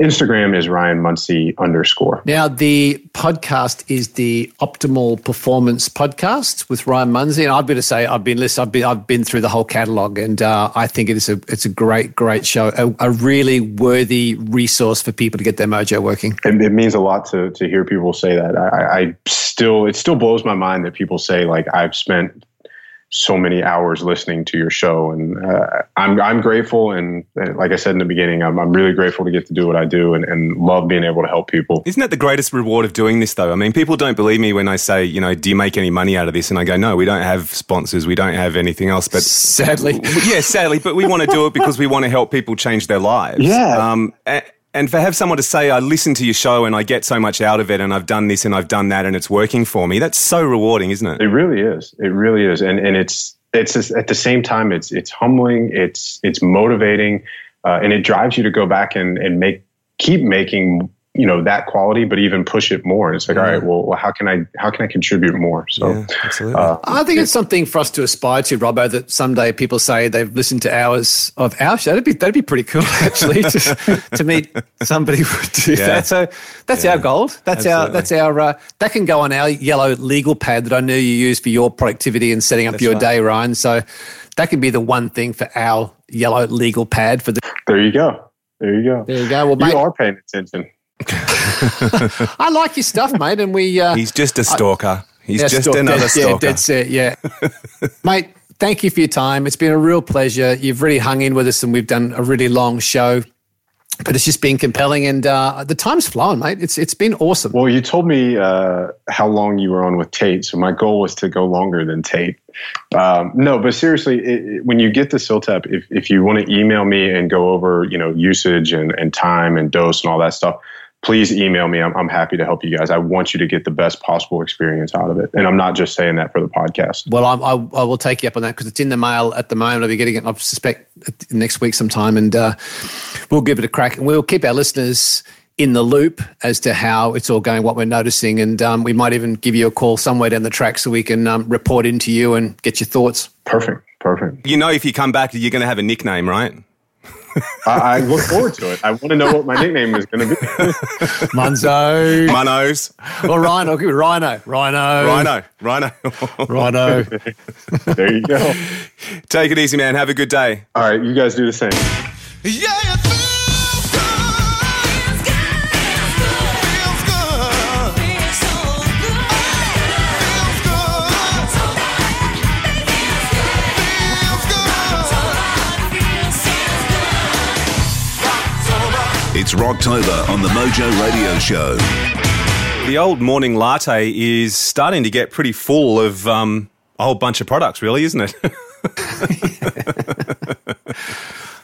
Instagram is Ryan Munsey underscore. Now, the podcast is the Optimal Performance Podcast with Ryan Munsey, and I've got to say, I've been listening, I've been, I've been through the whole catalog, and uh, I think it is a, it's a great, great show, a, a really worthy resource for people to get their mojo working. And it means a lot to to hear people say that. I, I still it still blows my mind that people say like I've spent so many hours listening to your show, and uh, I'm I'm grateful. And uh, like I said in the beginning, I'm I'm really grateful to get to do what I do and, and love being able to help people. Isn't that the greatest reward of doing this, though? I mean, people don't believe me when I say, you know, do you make any money out of this? And I go, no, we don't have sponsors, we don't have anything else. But sadly, *laughs* yeah, sadly, but we want to do it because we want to help people change their lives. Yeah. Um, a- and for have someone to say, I listen to your show and I get so much out of it, and I've done this and I've done that, and it's working for me. That's so rewarding, isn't it? It really is. It really is, and and it's it's just, at the same time it's it's humbling. It's it's motivating, uh, and it drives you to go back and and make keep making you know that quality, but even push it more. It's like, all right, well, well, how can I how can I contribute more? So, absolutely. Uh, I think it's something for us to aspire to, Robbo. That someday people say they've listened to hours of our show. That'd be that'd be pretty cool, *laughs* actually, to, to meet somebody who would do Yeah. that. So that's our goal. That's our that's our uh, that can go on our yellow legal pad that I know you use for your productivity and setting up That's your right. day, Ryan. So that could be the one thing for our yellow legal pad for the. there you go. There you go. There you go. Well, You mate, are paying attention. *laughs* I like your stuff, mate, and we. Uh, He's just a stalker. He's Yeah, just stalk- another yeah, stalker. Yeah, that's it. Yeah, *laughs* mate. Thank you for your time. It's been a real pleasure. You've really hung in with us, and we've done a really long show. But it's just been compelling, and uh, the time's flown, mate. It's it's been awesome. Well, you told me uh, how long you were on with Tate, so my goal was to go longer than Tate. Um, no, but seriously, it, it- when you get the CILTEP, if, if you want to email me and go over, you know, usage and, and time and dose and all that stuff, please email me. I'm, I'm happy to help you guys. I want you to get the best possible experience out of it. And I'm not just saying that for the podcast. Well, I'm, I, I will take you up on that because it's in the mail at the moment. I'll be getting it, I suspect, next week sometime. And uh, we'll give it a crack. And we'll keep our listeners in the loop as to how it's all going, what we're noticing. And um, we might even give you a call somewhere down the track so we can um, report into you and get your thoughts. Perfect. Perfect. You know, if you come back, you're going to have a nickname, right? I, I, look forward to it. I want to know what my nickname is going to be. *laughs* Munzo. Munos. Or Rhino. I'll give it Rhino. Rhino. Rhino. Rhino. Rhino. there you go. Take it easy, man. Have a good day. All right. You guys do the same. Yeah. It's Rocktober on the Mojo Radio Show. The old morning latte is starting to get pretty full of um, a whole bunch of products, really, isn't it? *laughs*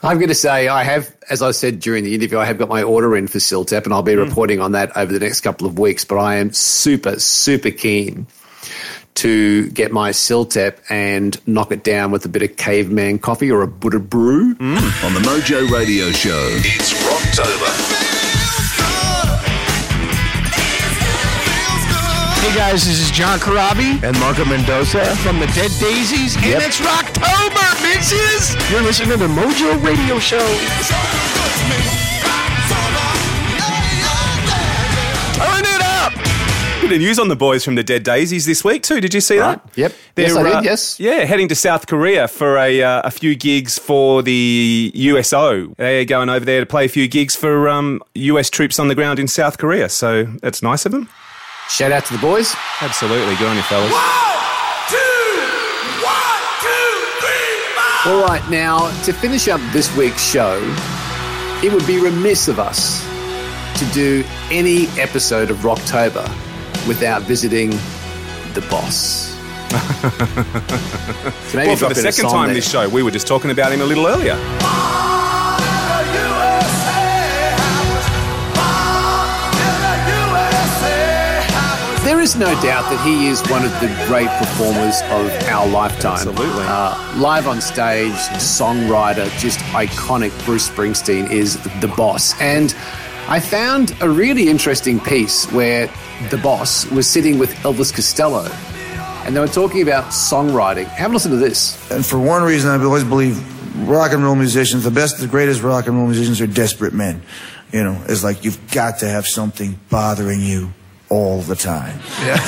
I'm going to say I have, as I said during the interview, I have got my order in for CILTEP, and I'll be mm. reporting on that over the next couple of weeks. But I am super, super keen to get my CILTEP and knock it down with a bit of caveman coffee or a Buddha brew. Mm. On the Mojo Radio Show, it's Rocktober. Hey guys, this is John Corabi and Marco Mendoza from the Dead Daisies, yep. and it's Rocktober, bitches! You're listening to the Mojo Radio Show. Bit of news on the boys from the Dead Daisies this week too. Did you see that? Yep. They're, yes, I did. Uh, yes. Yeah, heading to South Korea for a uh, a few gigs for the USO. They're going over there to play a few gigs for um, US troops on the ground in South Korea. So that's nice of them. Shout out to the boys. Absolutely. Good on you, fellas. One, two, one, two, three. All right, now to finish up this week's show, it would be remiss of us to do any episode of Rocktober without visiting the boss. *laughs* so well, for the second time there. this show, we were just talking about him a little earlier. There is no doubt that he is one of the great performers of our lifetime. Absolutely. Uh, live on stage, songwriter, just iconic Bruce Springsteen is the boss. And I found a really interesting piece where the boss was sitting with Elvis Costello and they were talking about songwriting. Have a listen to this. And for one reason, I always believe rock and roll musicians, the best, the greatest rock and roll musicians are desperate men. You know, it's like you've got to have something bothering you all the time. Yeah. *laughs*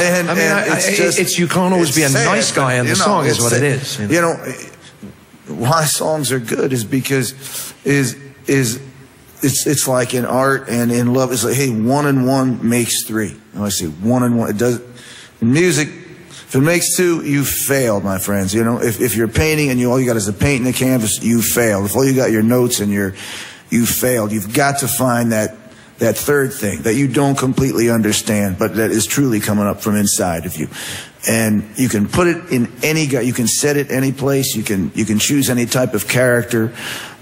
and, I mean, and I, it's, just, it's you can't always be a sad, nice guy in the know, song, is what it is. You know? you know, why songs are good is because is is it's it's like in art and in love. It's like, hey, one and one makes three. And I say one and one. It does. In music, if it makes two, you failed, my friends. You know, if, if you're painting and you all you got is a paint and a canvas, you failed. If all you got your notes and your, you failed. You've got to find that that third thing that you don't completely understand, but that is truly coming up from inside of you. And you can put it in any guy. You can set it any place. You can you can choose any type of character.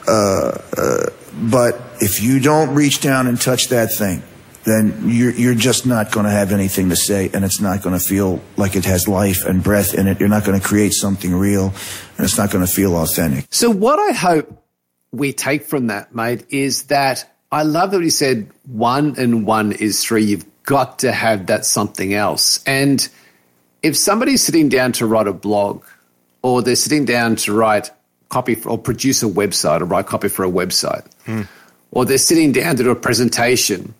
Uh, uh, but if you don't reach down and touch that thing, then you're, you're just not going to have anything to say and it's not going to feel like it has life and breath in it. You're not going to create something real and it's not going to feel authentic. So what I hope we take from that, mate, is that I love that he said one and one is three. You've got to have that something else. And if somebody's sitting down to write a blog or they're sitting down to write copy for, or produce a website or write copy for a website, mm. Or they're sitting down to do a presentation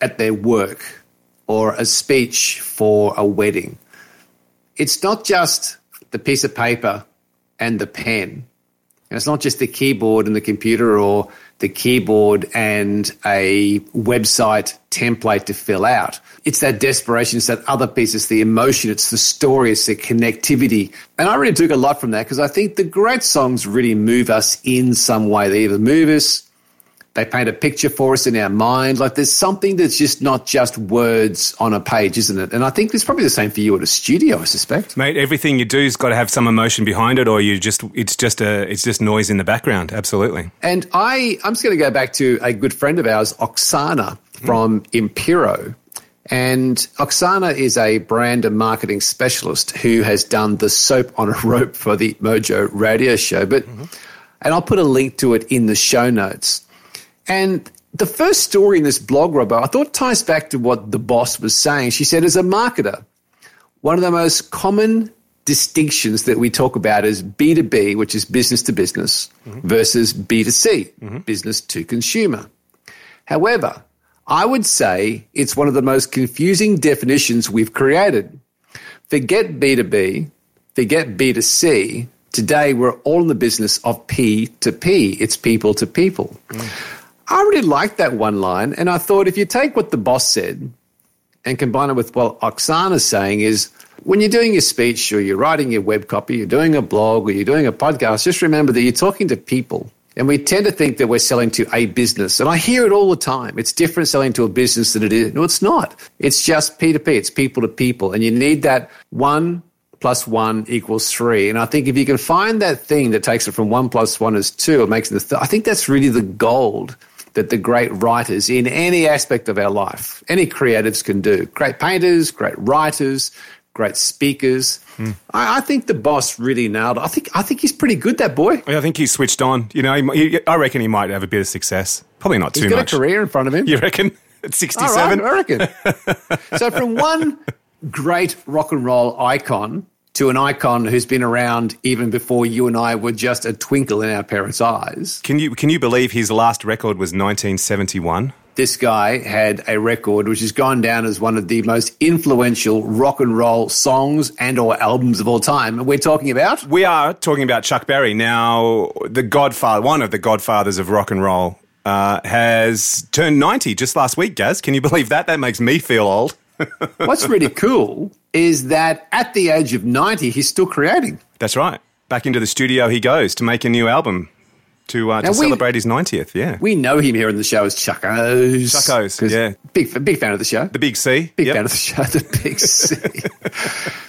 at their work or a speech for a wedding. It's not just the piece of paper and the pen. And it's not just the keyboard and the computer or the keyboard and a website template to fill out. It's that desperation, it's that other piece, it's the emotion, it's the story, it's the connectivity. And I really took a lot from that because I think the great songs really move us in some way. They either move us, They paint a picture for us in our mind. Like there's something that's just not just words on a page, isn't it? And I think it's probably the same for you at a studio, I suspect. Mate, everything you do's got to have some emotion behind it, or you just it's just a it's just noise in the background. Absolutely. And I, I'm just going to go back to a good friend of ours, Oksana from Impero. And Oksana is a brand and marketing specialist who has done the soap on a *laughs* rope for the Mojo radio show. But, mm-hmm. and I'll put a link to it in the show notes. And the first story in this blog, Robbo, I thought ties back to what the boss was saying. She said, as a marketer, one of the most common distinctions that we talk about is B2B, which is business to business, mm-hmm. versus B2C, mm-hmm. business to consumer. However, I would say it's one of the most confusing definitions we've created. Forget B2B, forget B2C. Today, we're all in the business of P to P. It's people to people. Mm. I really liked that one line, and I thought if you take what the boss said and combine it with what Oksana's saying is when you're doing your speech or you're writing your web copy, you're doing a blog or you're doing a podcast, just remember that you're talking to people. And we tend to think that we're selling to a business. And I hear it all the time. It's different selling to a business than it is. No, it's not. It's just P2P. It's people to people. And you need that one plus one equals three. And I think if you can find that thing that takes it from one plus one is two, it makes it th- I think that's really the gold that the great writers in any aspect of our life, any creatives can do. Great painters, great writers, great speakers. I, I think the boss really nailed it. I think I think he's pretty good, that boy. I think he's switched on. You know, he, he, I reckon he might have a bit of success. Probably not too much. He's too got much. a career in front of him. You reckon? *laughs* At 67? right, I reckon. so from one *laughs* great rock and roll icon to an icon who's been around even before you and I were just a twinkle in our parents' eyes. Can you can you believe his last record was 1971? This guy had a record which has gone down as one of the most influential rock and roll songs and or albums of all time. And we're talking about We are talking about Chuck Berry. Now, the godfather, one of the godfathers of rock and roll, uh, has turned 90 just last week, Gaz. Can you believe that? That makes me feel old. What's really cool is that at the age of 90 he's still creating. That's right. Back into the studio he goes to make a new album to, uh, to we- celebrate his 90th. Yeah. We know him here in the show as Chuckos. Chuckos, yeah. Big, big fan of the show. The Big C. Big Yep. fan of the show, the Big C.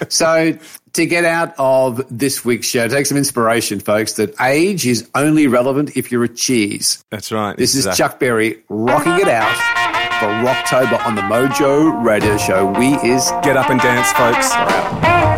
*laughs* so, to get out of this week's show, take some inspiration, folks, that age is only relevant if you're a cheese. That's right. This is Chuck Berry rocking it out for Rocktober on the Mojo Radio Show. We is Get up and dance, folks.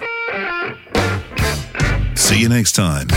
See you next time.